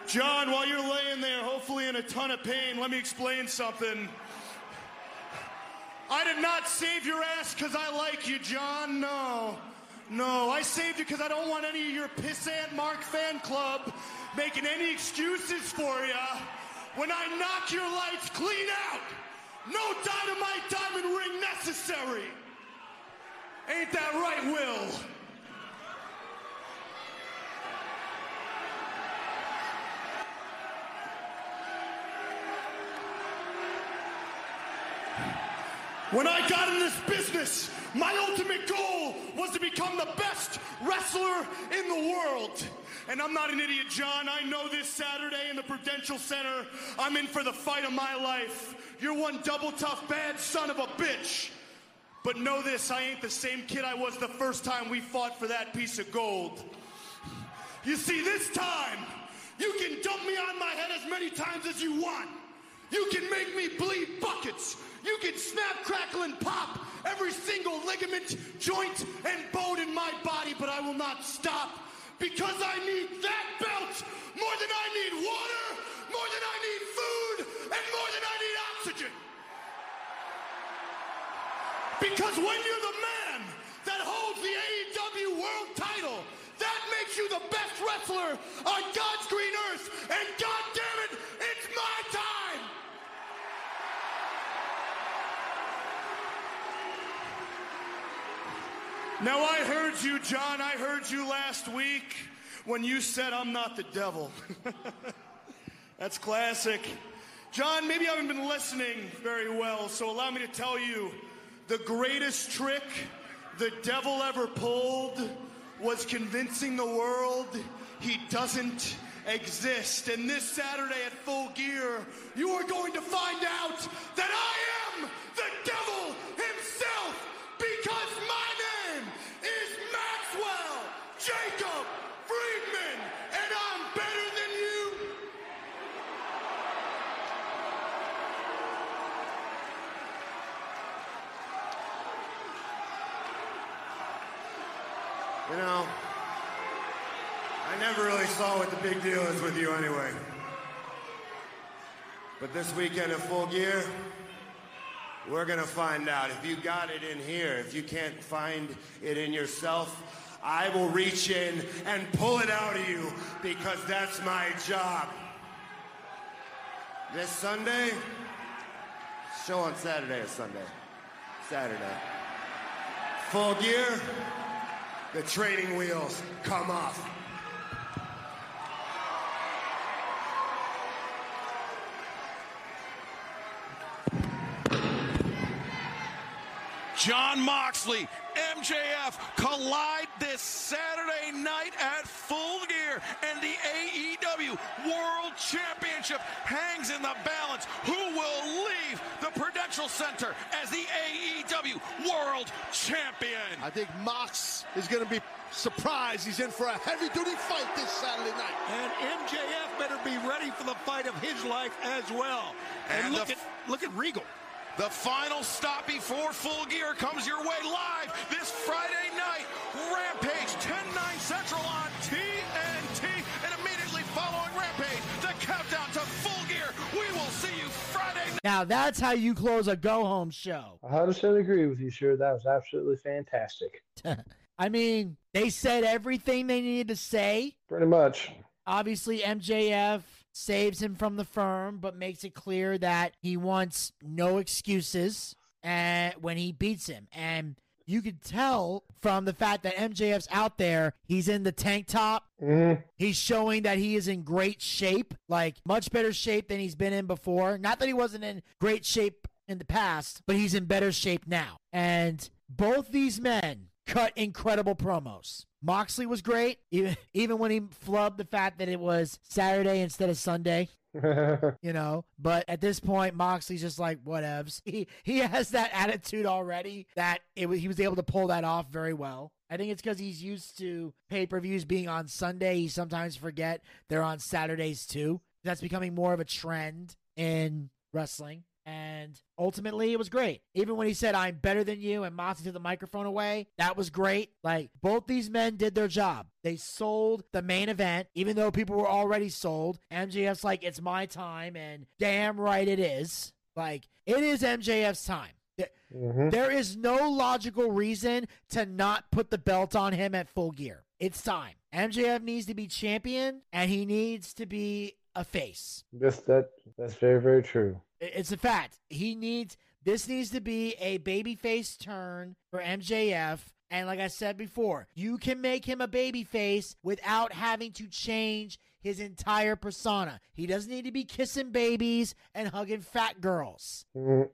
John, while you're laying there, hopefully in a ton of pain, let me explain something. I did not save your ass because I like you, John. No. No, I saved you because I don't want any of your pissant Mark fan club making any excuses for you when I knock your lights clean out. No dynamite diamond ring necessary. Ain't that right, Will? When I got in this business, my ultimate goal was to become the best wrestler in the world. And I'm not an idiot, John. I know this Saturday in the Prudential Center, I'm in for the fight of my life. You're one double tough, bad son of a bitch. But know this, I ain't the same kid I was the first time we fought for that piece of gold. You see, this time, you can dump me on my head as many times as you want. You can make me bleed buckets. You can snap, crackle, and pop every single ligament, joint, and bone in my body, but I will not stop because I need that belt more than I need water, more than I need food, and more than I need oxygen. Because when you're the man that holds the AEW world title, that makes you the best wrestler on God's green earth. And God damn it, it's my time. Now I heard you, John. I heard you last week when you said I'm not the devil. That's classic. John, maybe I haven't been listening very well, so allow me to tell you the greatest trick the devil ever pulled was convincing the world he doesn't exist. And this Saturday at Full Gear, you are going to find out that I am saw what the big deal is with you anyway. But this weekend at Full Gear, we're gonna find out. If you got it in here, if you can't find it in yourself, I will reach in and pull it out of you because that's my job. This Sunday, show on Saturday or Sunday. Saturday. Full gear, the training wheels come off. John Moxley, MJF collide this Saturday night at Full Gear, and the AEW World Championship hangs in the balance. Who will leave the Prudential Center as the AEW World Champion? I think Mox is going to be surprised he's in for a heavy duty fight this Saturday night. And MJF better be ready for the fight of his life as well. And, And look the- at look at Regal. The final stop before Full Gear comes your way live this Friday night. Rampage 10-9 Central on TNT. And immediately following Rampage, the countdown to Full Gear. We will see you Friday night. Now that's how you close a go home show. I 100% agree with you, sir. That was absolutely fantastic. I mean, they said everything they needed to say. Pretty much. Obviously, MJF saves him from the firm, but makes it clear that he wants no excuses and when he beats him. And you could tell from the fact that MJF's out there, he's in the tank top. hmm He's showing that he is in great shape, like much better shape than he's been in before. Not that he wasn't in great shape in the past, but he's in better shape now. And both these men cut incredible promos. Moxley was great, even even when he flubbed the fact that it was Saturday instead of Sunday you know. But at this point, Moxley's just like whatevs. He he has that attitude already that it was, he was able to pull that off very well. I think it's because he's used to pay per views being on Sunday. He sometimes forget they're on Saturdays too. That's becoming more of a trend in wrestling. And ultimately, it was great. Even when he said, I'm better than you, and Moxley took the microphone away, that was great. Like, both these men did their job. They sold the main event, even though people were already sold. MJF's like, it's my time, and damn right it is. Like, it is MJF's time. Th- hmm There is no logical reason to not put the belt on him at full gear. It's time. MJF needs to be champion, and he needs to be a face. This, that, that's very, very true. It's a fact. He needs this needs to be a babyface turn for MJF. And like I said before, you can make him a babyface without having to change his entire persona. He doesn't need to be kissing babies and hugging fat girls.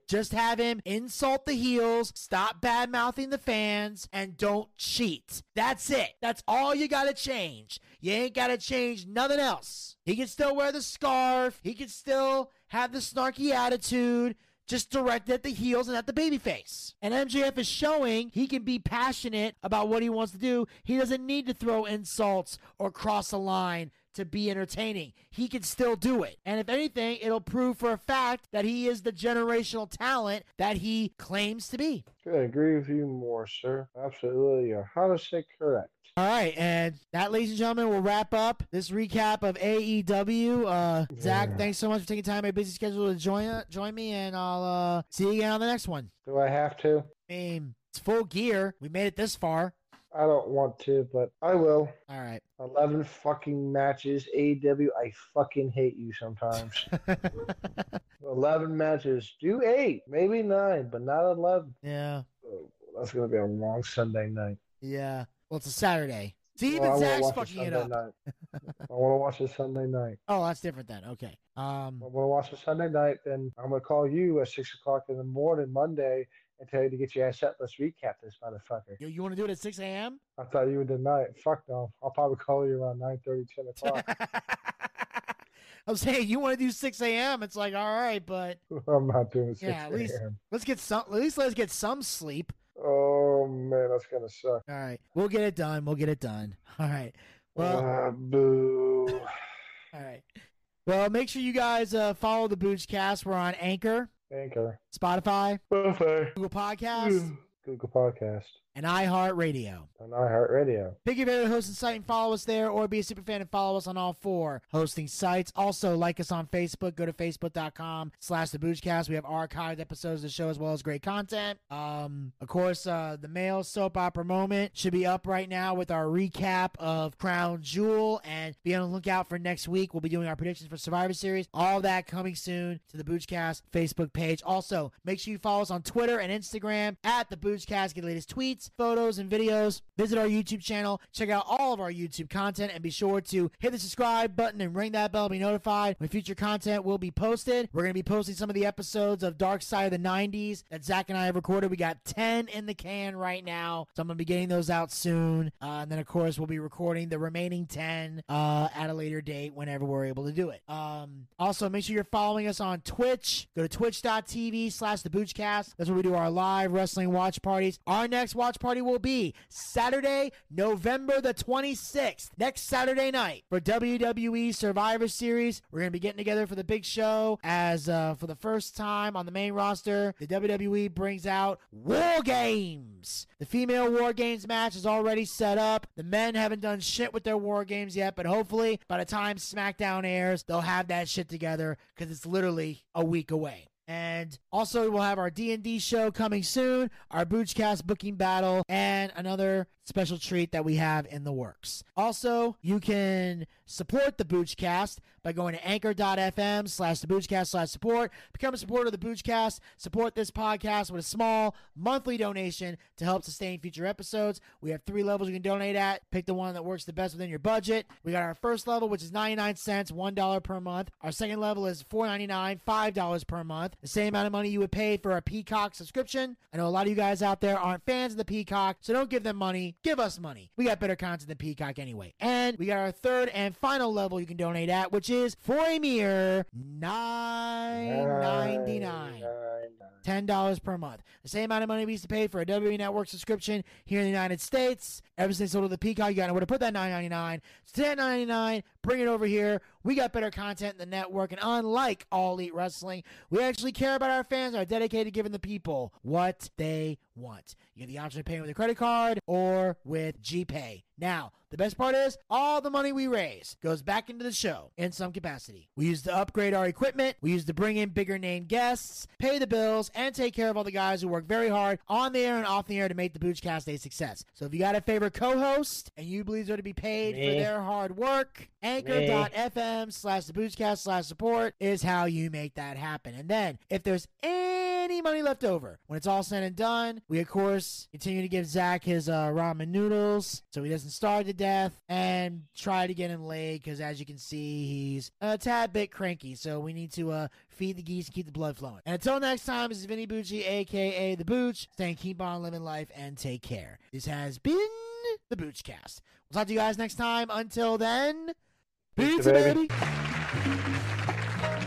Just have him insult the heels, stop bad mouthing the fans, and don't cheat. That's it. That's all you gotta change. You ain't gotta change nothing else. He can still wear the scarf, he can still have the snarky attitude. Just direct at the heels and at the babyface. And MJF is showing he can be passionate about what he wants to do. He doesn't need to throw insults or cross a line to be entertaining. He can still do it. And if anything, it'll prove for a fact that he is the generational talent that he claims to be. Could agree with you more, sir. Absolutely. You're 100% correct. All right, and that, ladies and gentlemen, will wrap up this recap of AEW. Uh, Zack, thanks so much for taking time out of your busy schedule to join join me, and I'll uh, see you again on the next one. Do I have to? I mean, it's full gear. We made it this far. I don't want to, but I will. All right. 11 fucking matches. AEW, I fucking hate you sometimes. 11 matches. Do eight, maybe nine, but not 11. yeah, Oh, that's going to be a long Sunday night. yeah. Well, it's a Saturday. See, even Well, Zack's fucking it up. Night. I want to watch a Sunday night. Oh, that's different then. Okay. Um. I want to watch a Sunday night, then I'm going to call you at 6 o'clock in the morning Monday and tell you to get your ass up. Let's recap this motherfucker. You, you want to do it at 6 a.m.? I thought you would deny it. Fuck no. I'll probably call you around 9 10 o'clock. I'm saying you want to do 6 a.m. It's like, all right, but I'm not doing 6 yeah, at least a.m. let's get some. At least let's get some sleep. Oh, man, that's to suck. All right, we'll get it done. We'll get it done. All right. Well, Ah, boo. all right. Well, make sure you guys uh, follow the Boochcast. We're on Anchor, Anchor. Spotify, Buffet. Google Podcast, Google Podcast. And iHeartRadio. On iHeartRadio. Pick your favorite hosting site and follow us there, or be a super fan and follow us on all four hosting sites. Also, like us on Facebook. Go to facebook.com slash the Boochcast. We have archived episodes of the show as well as great content. Um, of course, uh, the male soap opera moment should be up right now with our recap of Crown Jewel, and be on the lookout for next week. We'll be doing our predictions for Survivor Series. All that coming soon to the Boochcast Facebook page. Also, make sure you follow us on Twitter and Instagram at the Boochcast. Get the latest tweets, photos, and videos. Visit our YouTube channel. Check out all of our YouTube content and be sure to hit the subscribe button and ring that bell to be notified when future content will be posted. We're going to be posting some of the episodes of Dark Side of the 90s that Zack and I have recorded. We got 10 in the can right now, so I'm going to be getting those out soon. Uh, and then, of course, we'll be recording the remaining 10 uh, at a later date whenever we're able to do it. Um, also, make sure you're following us on Twitch. Go to twitch.tv slash the Boochcast. That's where we do our live wrestling watch parties. Our next watch party will be Saturday, November the 26th, next Saturday night for WWE Survivor Series. We're going to be getting together for the big show as uh, for the first time on the main roster, the WWE brings out War Games. The female War Games match is already set up. The men haven't done shit with their War Games yet, but hopefully by the time SmackDown airs, they'll have that shit together because it's literally a week away. And also, we'll have our D&D show coming soon, our Boochcast booking battle, and another special treat that we have in the works. Also, you can support the Boochcast by going to anchor.fm slash the Boochcast slash support. Become a supporter of the Boochcast. Support this podcast with a small monthly donation to help sustain future episodes. We have three levels you can donate at. Pick the one that works the best within your budget. We got our first level, which is 99 cents, $1 per month. Our second level is $4.99, $5 per month. The same amount of money you would pay for a Peacock subscription. I know a lot of you guys out there aren't fans of the Peacock, so don't give them money. Give us money. We got better content than Peacock anyway. And we got our third and final level you can donate at, which is for a mere $9.99. $10 per month. The same amount of money we used to pay for a WWE Network subscription here in the United States. Ever since sold to the Peacock, you got nowhere to put that $9.99. It's $10.99. Bring it over here. We got better content in the network. And unlike All Elite Wrestling, we actually care about our fans and are dedicated to giving the people what they want. You get the option of paying with a credit card or with GPay. Now, the best part is all the money we raise goes back into the show in some capacity. We use to upgrade our equipment, we use to bring in bigger name guests, pay the bills, and take care of all the guys who work very hard on the air and off the air to make the Boochcast a success. So if you got a favorite co-host and you believe they're to be paid Me. for their hard work, anchor.fm slash the Boochcast slash support is how you make that happen. And then if there's any money left over when it's all said and done, we of course continue to give Zack his uh, ramen noodles so he doesn't starve to death and try to get him laid because as you can see he's a tad bit cranky. So we need to uh, feed the geese and keep the blood flowing. And until next time, this is Vinny Bucci, aka the Booch, saying keep on living life and take care. This has been the Boochcast. We'll talk to you guys next time. Until then, pizza, baby. baby.